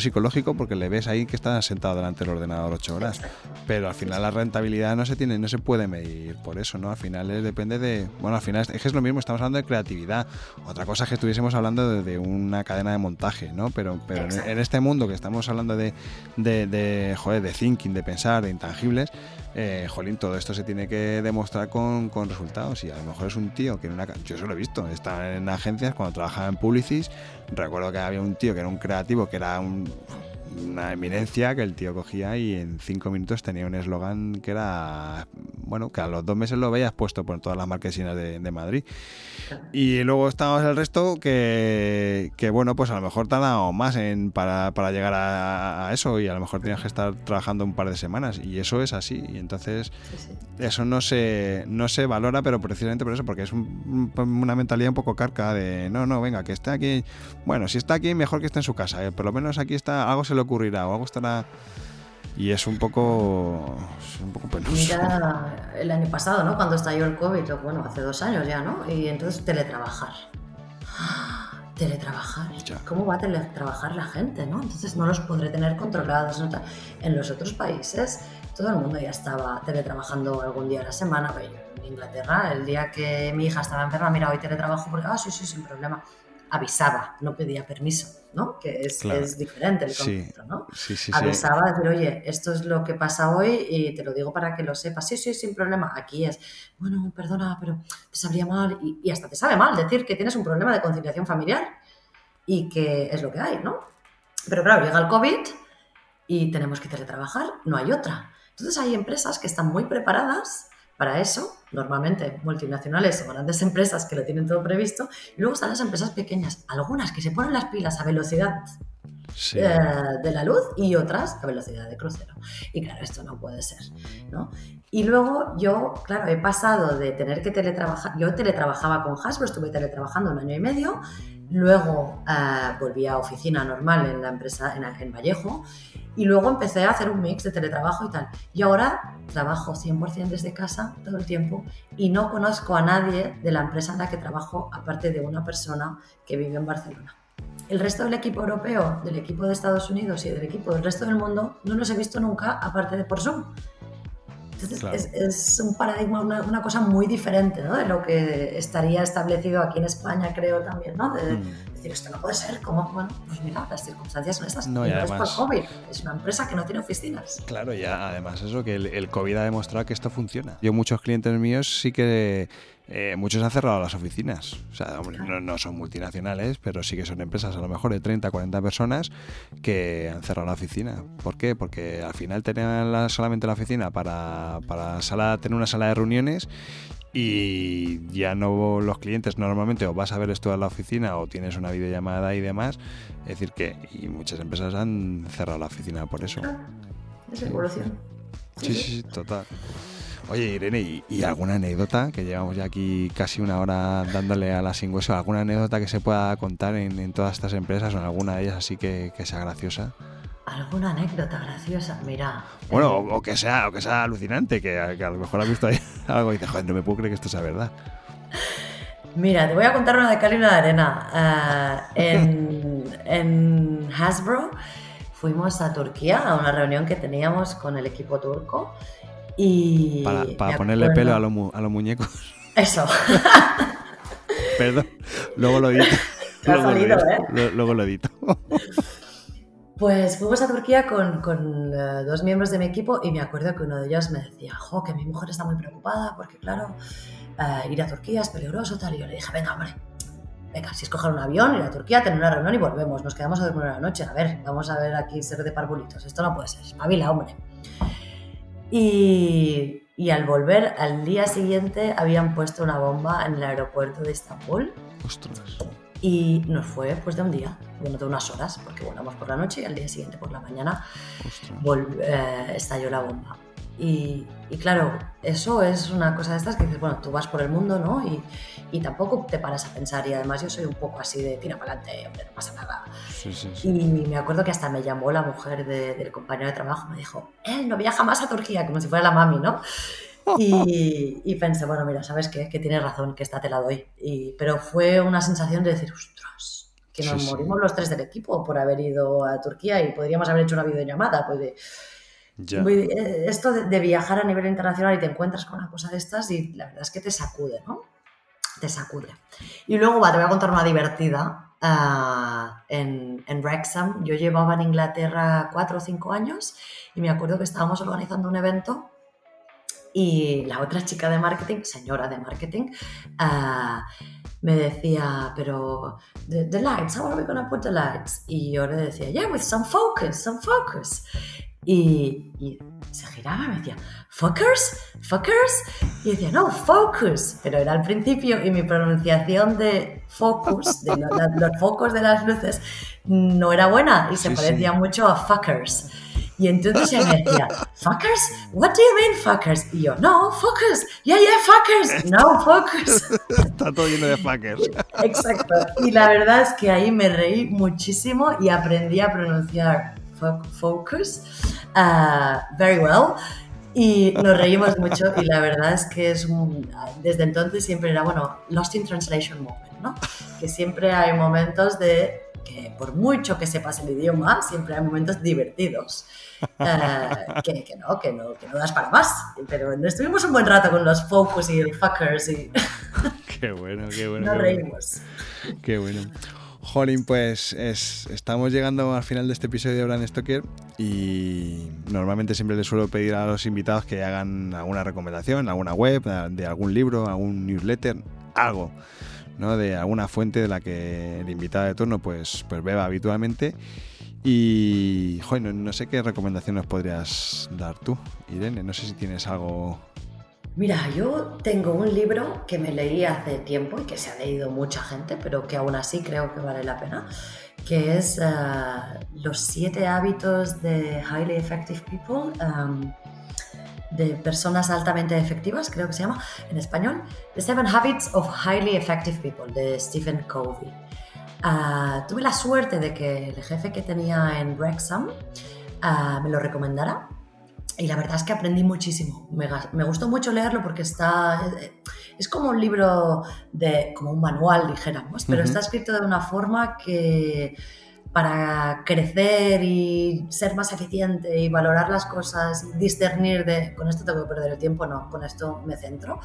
Psicológico porque le ves ahí que está sentado delante del ordenador ocho horas. Pero al final la rentabilidad no se tiene, no se puede medir por eso, ¿no? Al final depende de. Bueno, al final es, es lo mismo, estamos hablando de creatividad. Otra cosa es que estuviésemos hablando de, una cadena de montaje, ¿no? Pero, pero en, este mundo que estamos hablando de, de, de, joder, de thinking, de pensar, de intangibles, eh, jolín, todo esto se tiene que demostrar con, con, resultados. Y a lo mejor es un tío que en una. Yo eso lo he visto, está en agencias cuando trabajaba en Publicis. Recuerdo que había un tío que era un creativo, que era un una eminencia que el tío cogía y en cinco minutos tenía un eslogan que era, bueno, que a los dos meses lo veías puesto por todas las marquesinas de, Madrid. Y luego estábamos el resto que, que, bueno, pues a lo mejor tardado más en, para, para llegar a, eso y a lo mejor tenías que estar trabajando un par de semanas y eso es así. Y entonces eso no se, no se valora, pero precisamente por eso, porque es una mentalidad un poco carca de, no, no, venga, que esté aquí, bueno, si está aquí, mejor que esté en su casa, eh, por lo menos aquí está, algo se lo ocurrirá o algo estará y es un poco un poco penoso. El año pasado, ¿no? Cuando estalló el COVID, bueno, hace dos años ya, ¿no? Y entonces teletrabajar. Teletrabajar. ¿Cómo va a teletrabajar la gente, no? Entonces no los podré tener controlados. En los otros países todo el mundo ya estaba teletrabajando algún día a la semana. En Inglaterra, el día que mi hija estaba enferma, mira, hoy teletrabajo porque, ah, sí, sí, sin problema avisaba, no pedía permiso, ¿no? Que es, es diferente el concepto, ¿no? Sí, sí, avisaba, decir, oye, esto es lo que pasa hoy y te lo digo para que lo sepas. Sí, sí, sin problema. Aquí es, bueno, perdona, pero te sabría mal y, hasta te sabe mal decir que tienes un problema de conciliación familiar y que es lo que hay, ¿no? Pero claro, llega el COVID y tenemos que teletrabajar, no hay otra. Entonces hay empresas que están muy preparadas para eso, normalmente multinacionales o grandes empresas que lo tienen todo previsto, y luego están las empresas pequeñas, algunas que se ponen las pilas a velocidad eh, de la luz y otras a velocidad de crucero. Y claro, esto no puede ser, ¿no? Y luego yo, claro, he pasado de tener que teletrabajar, yo teletrabajaba con Hasbro, estuve teletrabajando un año y medio, luego eh, volví a oficina normal en la empresa en, en Vallejo y luego empecé a hacer un mix de teletrabajo y tal. Y ahora trabajo 100% desde casa todo el tiempo y no conozco a nadie de la empresa en la que trabajo aparte de una persona que vive en Barcelona. El resto del equipo europeo, del equipo de Estados Unidos y del equipo del resto del mundo no los he visto nunca aparte de por Zoom. Entonces es, un paradigma, una, cosa muy diferente ¿no? de lo que estaría establecido aquí en España, creo también, ¿no? De mm. Decir, esto no puede ser, ¿cómo? Bueno, pues mira, las circunstancias son estas. No, y además, es por COVID, es una empresa que no tiene oficinas. Claro, ya además eso, que el, el COVID ha demostrado que esto funciona. Yo muchos clientes míos sí que eh, muchos han cerrado las oficinas. O sea, no, son multinacionales, pero sí que son empresas a lo mejor de 30, 40 personas que han cerrado la oficina. ¿Por qué? Porque al final tenían solamente la oficina para, para sala, tener una sala de reuniones y ya no los clientes normalmente o vas a ver esto en la oficina o tienes una videollamada y demás. Es decir, que y muchas empresas han cerrado la oficina por eso. Ah, es evolución. Sí, sí, sí, total. Oye, Irene, ¿y, alguna anécdota? Que llevamos ya aquí casi una hora dándole a la sin hueso. ¿Alguna anécdota que se pueda contar en, todas estas empresas o en alguna de ellas así que, sea graciosa? ¿Alguna anécdota graciosa? Mira. Bueno, eh, o, que sea, o que sea alucinante, que, a lo mejor has visto ahí algo y dices, joder, no me puedo creer que esto sea verdad. Mira, te voy a contar una de y una de arena. Eh, en, en Hasbro fuimos a Turquía a una reunión que teníamos con el equipo turco y para, ponerle pelo a, los muñecos. Eso. Perdón, luego lo edito. luego, salido, lo. ¿eh? luego lo edito. Pues fuimos a Turquía con, con eh, dos miembros de mi equipo y me acuerdo que uno de ellos me decía, jo, que mi mujer está muy preocupada porque, claro, eh, ir a Turquía es peligroso, tal. Y yo le dije, venga, hombre, venga, si es coger un avión, ir a Turquía, tener una reunión y volvemos. Nos quedamos a dormir una noche. A ver, vamos a ver aquí ser de parvulitos. Esto no puede ser. Espabila, hombre. Y, y, al volver, al día siguiente, habían puesto una bomba en el aeropuerto de Estambul. Ostras. Y nos fue pues de un día, bueno, de unas horas, porque volamos por la noche y al día siguiente por la mañana eh, estalló la bomba. Y, claro, eso es una cosa de estas que dices, bueno, tú vas por el mundo, ¿no? Y, y, tampoco te paras a pensar. Y además yo soy un poco así de tira para adelante, hombre, no pasa nada. Sí, sí, sí. Y me acuerdo que hasta me llamó la mujer del compañero de trabajo, me dijo, él no viaja más a Turquía, como si fuera la mami, ¿no? Y, y pensé, bueno, mira, ¿sabes qué? Que tienes razón, que esta te la doy. Y, pero fue una sensación de decir, ostras, que nos morimos los tres del equipo por haber ido a Turquía y podríamos haber hecho una videollamada, pues de eh, esto de, viajar a nivel internacional y te encuentras con una cosa de estas y la verdad es que te sacude, ¿no? Te sacude. Y luego va, te voy a contar una divertida. Ah, en, en Wrexham, yo llevaba en Inglaterra cuatro o cinco años y me acuerdo que estábamos organizando un evento y la otra chica de marketing, señora de marketing, ah, me decía, pero the, the, lights, how are we going to put the lights? Y yo le decía, yeah, with some focus, some focus. Y, se giraba y me decía, ¿Fuckers? ¿Fuckers? Y decía, no, focus. Pero era al principio y mi pronunciación de focus, de los focos de las luces, no era buena y se parecía mucho a fuckers. Y entonces ella me decía, ¿fuckers? What do you mean fuckers? Y yo, no, fuckers. Yeah, yeah, fuckers. No, fuckers. Está todo lleno de fuckers. Exacto. Y la verdad es que ahí me reí muchísimo y aprendí a pronunciar focus uh, very well. Y nos reímos mucho y la verdad es que es un, desde entonces siempre era, bueno, Lost in Translation moment, ¿no? Que siempre hay momentos de que por mucho que sepas el idioma, siempre hay momentos divertidos. Uh, que, que, no, que, no, que no das para más. Pero estuvimos un buen rato con los focus y el fuckers y... qué bueno, qué bueno. Nos reímos. Qué bueno. Jolín, pues estamos llegando al final de este episodio de Brand Stoker y normalmente siempre les suelo pedir a los invitados que hagan alguna recomendación, alguna web, de algún libro, algún newsletter, algo, ¿no? De alguna fuente de la que el invitado de turno pues, pues beba habitualmente. Y, no, sé qué recomendación nos podrías dar tú, Irene. No sé si tienes algo Mira, yo tengo un libro que me leí hace tiempo y que se ha leído mucha gente, pero que aún así creo que vale la pena, que es eh, Los siete hábitos de Highly Effective People, um, de personas altamente efectivas, creo que se llama en español, The Seven Habits of Highly Effective People, de Stephen Covey. Uh, tuve la suerte de que el jefe que tenía en Wrexham uh, me lo recomendara y la verdad es que aprendí muchísimo. Me, me, gustó mucho leerlo porque está. Es como un libro de. como un manual, dijéramos, pero está escrito de una forma que para crecer y ser más eficiente y valorar las cosas y discernir de con esto tengo que perder el tiempo, no, con esto me centro.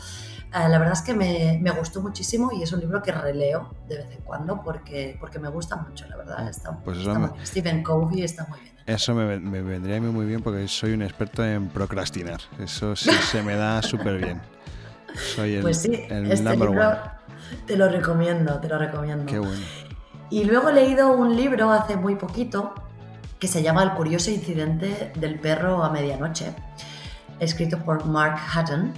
Eh, la verdad es que me, me, gustó muchísimo y es un libro que releo de vez en cuando porque, porque me gusta mucho, la verdad. Está, pues Stephen Covey está muy bien. Eso me, me, vendría muy bien porque soy un experto en procrastinar. Eso sí se me da súper bien. Soy el, pues sí, el este number libro one. te lo recomiendo, te lo recomiendo. Qué bueno. Y luego he leído un libro hace muy poquito que se llama El curioso incidente del perro a medianoche, escrito por Mark Hutton,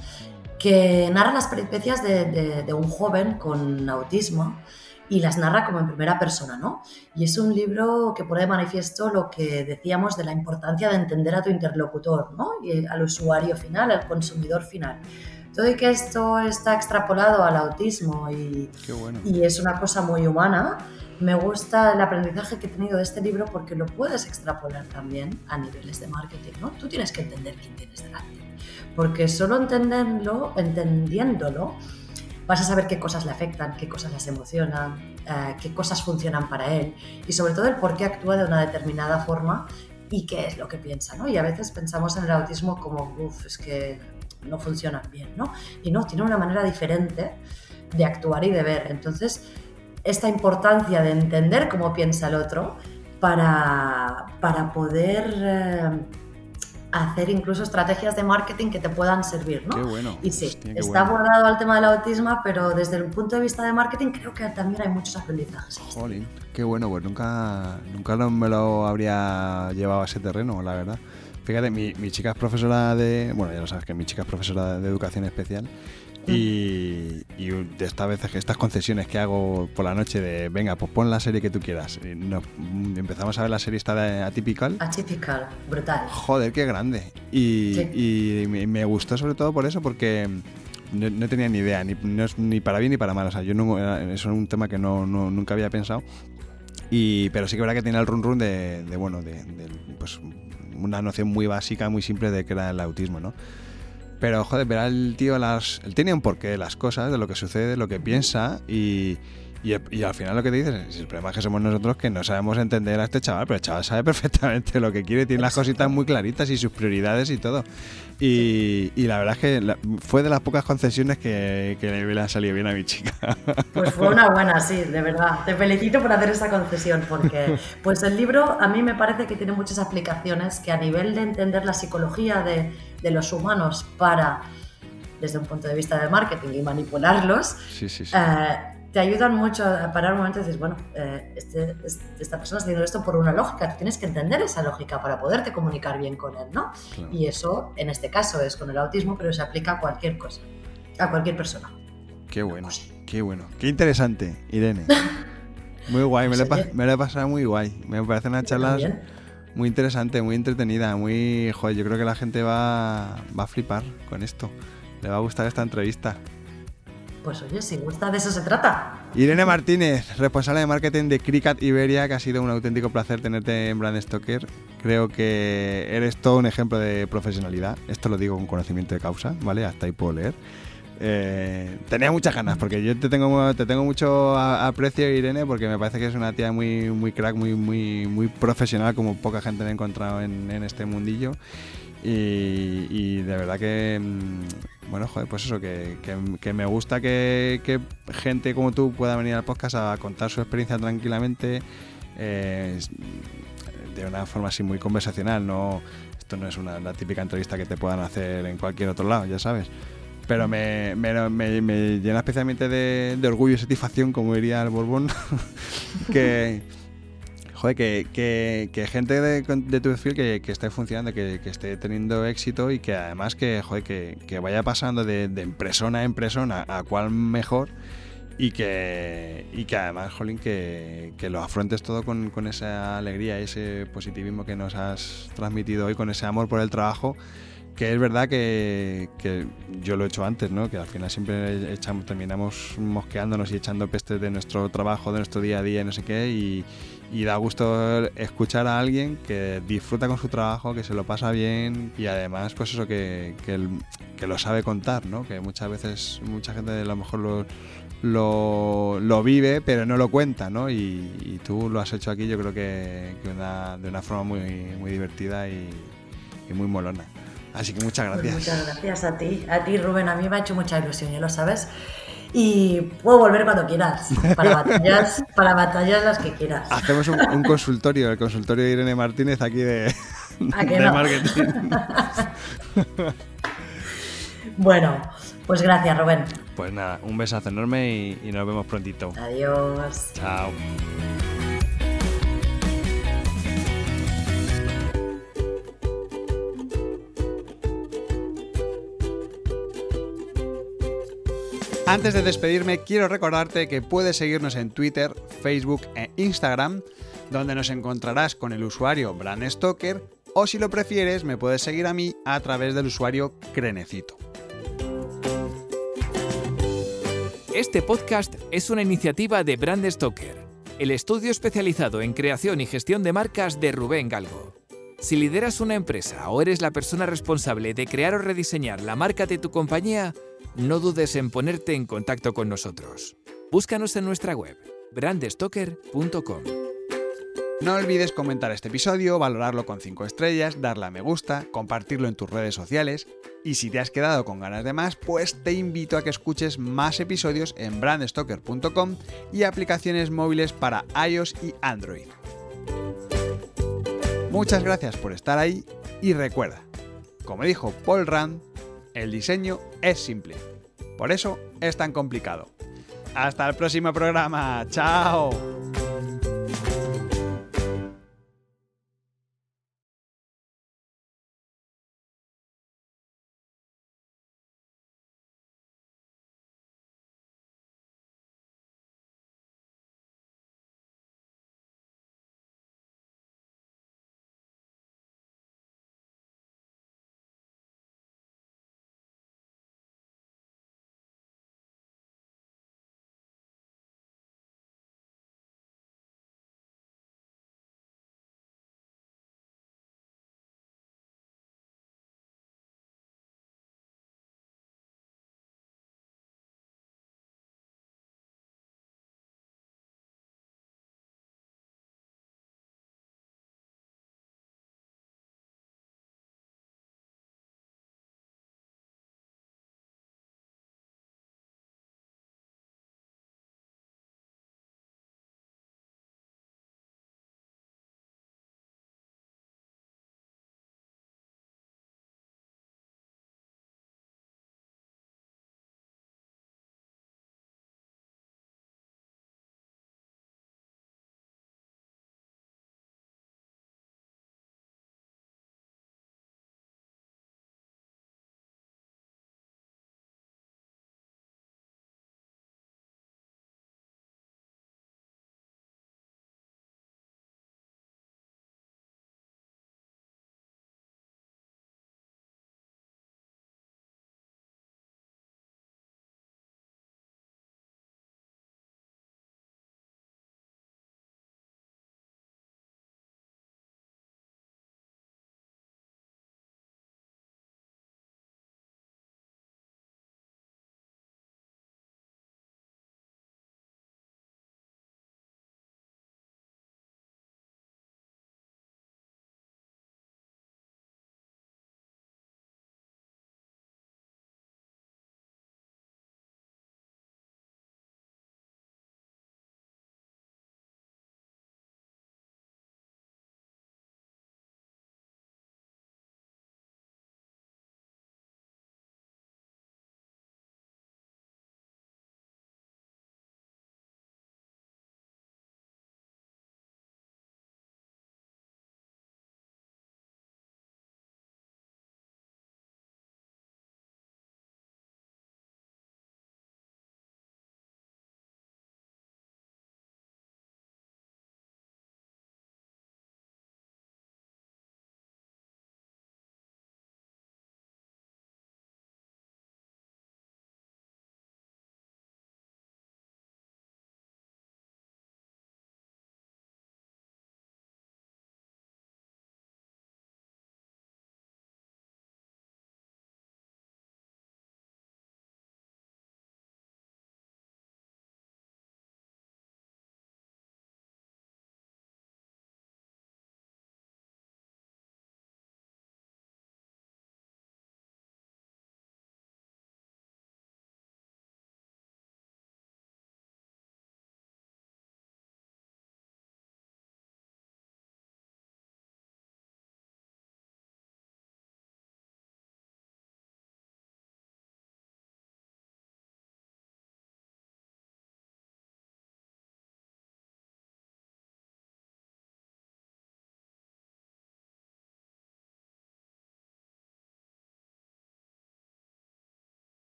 que narra las peripecias de, de- de un joven con autismo y las narra como en primera persona, ¿no? Y es un libro que pone de manifiesto lo que decíamos de la importancia de entender a tu interlocutor, ¿no? Y al usuario final, al consumidor final. Todo y que esto está extrapolado al autismo y, bueno. y es una cosa muy humana. Me gusta el aprendizaje que he tenido de este libro porque lo puedes extrapolar también a niveles de marketing, ¿no? Tú tienes que entender quién tienes delante, porque solo entenderlo, entendiéndolo, vas a saber qué cosas le afectan, qué cosas las emocionan, eh, qué cosas funcionan para él y sobre todo el por qué actúa de una determinada forma y qué es lo que piensa, ¿no? Y a veces pensamos en el autismo como, uff, es que no funcionan bien, ¿no? Y no, tiene una manera diferente de actuar y de ver. Entonces, esta importancia de entender cómo piensa el otro para, para poder eh, hacer incluso estrategias de marketing que te puedan servir, ¿no? Qué bueno. Y sí, Hostia, está bueno. abordado al tema del autismo, pero desde el punto de vista de marketing creo que también hay muchos aprendizajes. Jolín, qué bueno, pues nunca, nunca me lo habría llevado a ese terreno, la verdad. Fíjate, mi, mi chica es profesora de. Bueno, ya lo sabes que mi chica es profesora de educación especial. Y, y de estas veces, estas concesiones que hago por la noche de venga, pues pon la serie que tú quieras. Nos- mm, empezamos a ver la serie esta de Atypical. Atypical, brutal. Joder, qué grande. Y, Sí. y me, gustó sobre todo por eso, porque no, no tenía ni idea, ni, no es ni para bien ni para mal. O sea, yo no, eso es un tema que no, no- nunca había pensado. Y, pero sí que verdad que tiene el run run de, de, bueno, de, de, pues una noción muy básica, muy simple de que era el autismo, ¿no? Pero joder, verá el tío las. Él tenía un porqué de las cosas, de lo que sucede, de lo que piensa y. Y, y al final lo que te dices es el problema es que somos nosotros que no sabemos entender a este chaval, pero el chaval sabe perfectamente lo que quiere, tiene las cositas muy claritas y sus prioridades y todo. Y, y la verdad es que la- fue de las pocas concesiones que, que le han salido bien a mi chica. Pues fue una buena, sí, de verdad. Te felicito por hacer esa concesión, porque pues el libro a mí me parece que tiene muchas aplicaciones que a nivel de entender la psicología de, de los humanos para, desde un punto de vista del marketing y manipularlos, Sí, sí, sí. eh, te ayudan mucho a parar un momento y dices, bueno, eh, este- este- esta persona está haciendo esto por una lógica, tú tienes que entender esa lógica para poderte comunicar bien con él, ¿no? Claro. Y eso, en este caso, es con el autismo, pero se aplica a cualquier cosa, a cualquier persona. Qué bueno, qué bueno. Qué interesante, Irene. Muy guay, me lo, he pa- me lo he pasado muy guay. Me parece una charla muy interesante, muy entretenida, muy... Joder, yo creo que la gente va, va a flipar con esto. Le va a gustar esta entrevista. Pues oye, si gusta, de eso se trata. Irene Martínez, responsable de marketing de Cricat Iberia, que ha sido un auténtico placer tenerte en Brand Stoker. Creo que eres todo un ejemplo de profesionalidad. Esto lo digo con conocimiento de causa, ¿vale? Hasta ahí puedo leer. Eh, tenía muchas ganas, porque yo te tengo, te tengo mucho aprecio, Irene, porque me parece que es una tía muy, muy crack, muy, muy, muy profesional, como poca gente me he encontrado en, en este mundillo. Y, de verdad que, mm, bueno, joder, pues eso, que, que- me gusta que, gente como tú pueda venir al podcast a contar su experiencia tranquilamente, eh, de una forma así muy conversacional, no esto no es una, típica entrevista que te puedan hacer en cualquier otro lado, ya sabes. Pero me, me- me- me llena especialmente de, de orgullo y satisfacción, como diría el Borbón, que, joder, que, que- gente de, tu perfil que, esté funcionando, que, esté teniendo éxito y que además que, joder, que, vaya pasando de, de empresona en persona a cuál mejor y que, y que además, Jolín, que, que lo afrontes todo con esa alegría y ese positivismo que nos has transmitido hoy, con ese amor por el trabajo que es verdad que, yo lo he hecho antes, ¿no? Que al final siempre echamos, terminamos mosqueándonos y echando pestes de nuestro trabajo, de nuestro día a día y no sé qué. Y, da gusto escuchar a alguien que disfruta con su trabajo, que se lo pasa bien y además, pues eso, que, que, lo sabe contar, ¿no? Que muchas veces, mucha gente a lo mejor lo, lo, vive, pero no lo cuenta, ¿no? Y, tú lo has hecho aquí, yo creo que, de una forma muy, muy divertida y muy molona. Así que muchas Pues gracias. muchas gracias a ti, a ti Rubén, a mí me ha hecho mucha ilusión, ya lo sabes. Y puedo volver cuando quieras, para batallas, para batallas las que quieras. Hacemos un, un consultorio, el consultorio de Irene Martínez aquí de, ¿A que de no? marketing. Bueno, Pues gracias, Rubén. Pues nada, un besazo enorme y, y nos vemos prontito. Adiós. Chao. Antes de despedirme, quiero recordarte que puedes seguirnos en Twitter, Facebook e Instagram, donde nos encontrarás con el usuario Brand Stoker, o si lo prefieres, me puedes seguir a mí a través del usuario Crenecito. Este podcast es una iniciativa de Brand Stoker, el estudio especializado en creación y gestión de marcas de Rubén Galgo. Si lideras una empresa o eres la persona responsable de crear o rediseñar la marca de tu compañía, no dudes en ponerte en contacto con nosotros. Búscanos en nuestra web, brandstoker.com. No olvides comentar este episodio, valorarlo con 5 estrellas, darle a me gusta, compartirlo en tus redes sociales y si te has quedado con ganas de más, pues te invito a que escuches más episodios en brandstoker.com y aplicaciones móviles para iOS y Android. Muchas gracias por estar ahí y recuerda, como dijo Paul Rand, el diseño es simple. Por eso es tan complicado. Hasta el próximo programa. ¡Chao!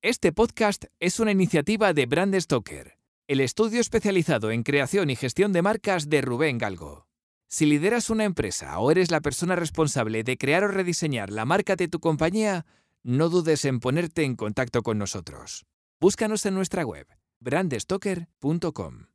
Este podcast es una iniciativa de Brand Stoker, el estudio especializado en creación y gestión de marcas de Rubén Galgo. Si lideras una empresa o eres la persona responsable de crear o rediseñar la marca de tu compañía, no dudes en ponerte en contacto con nosotros. Búscanos en nuestra web, brandstoker.com.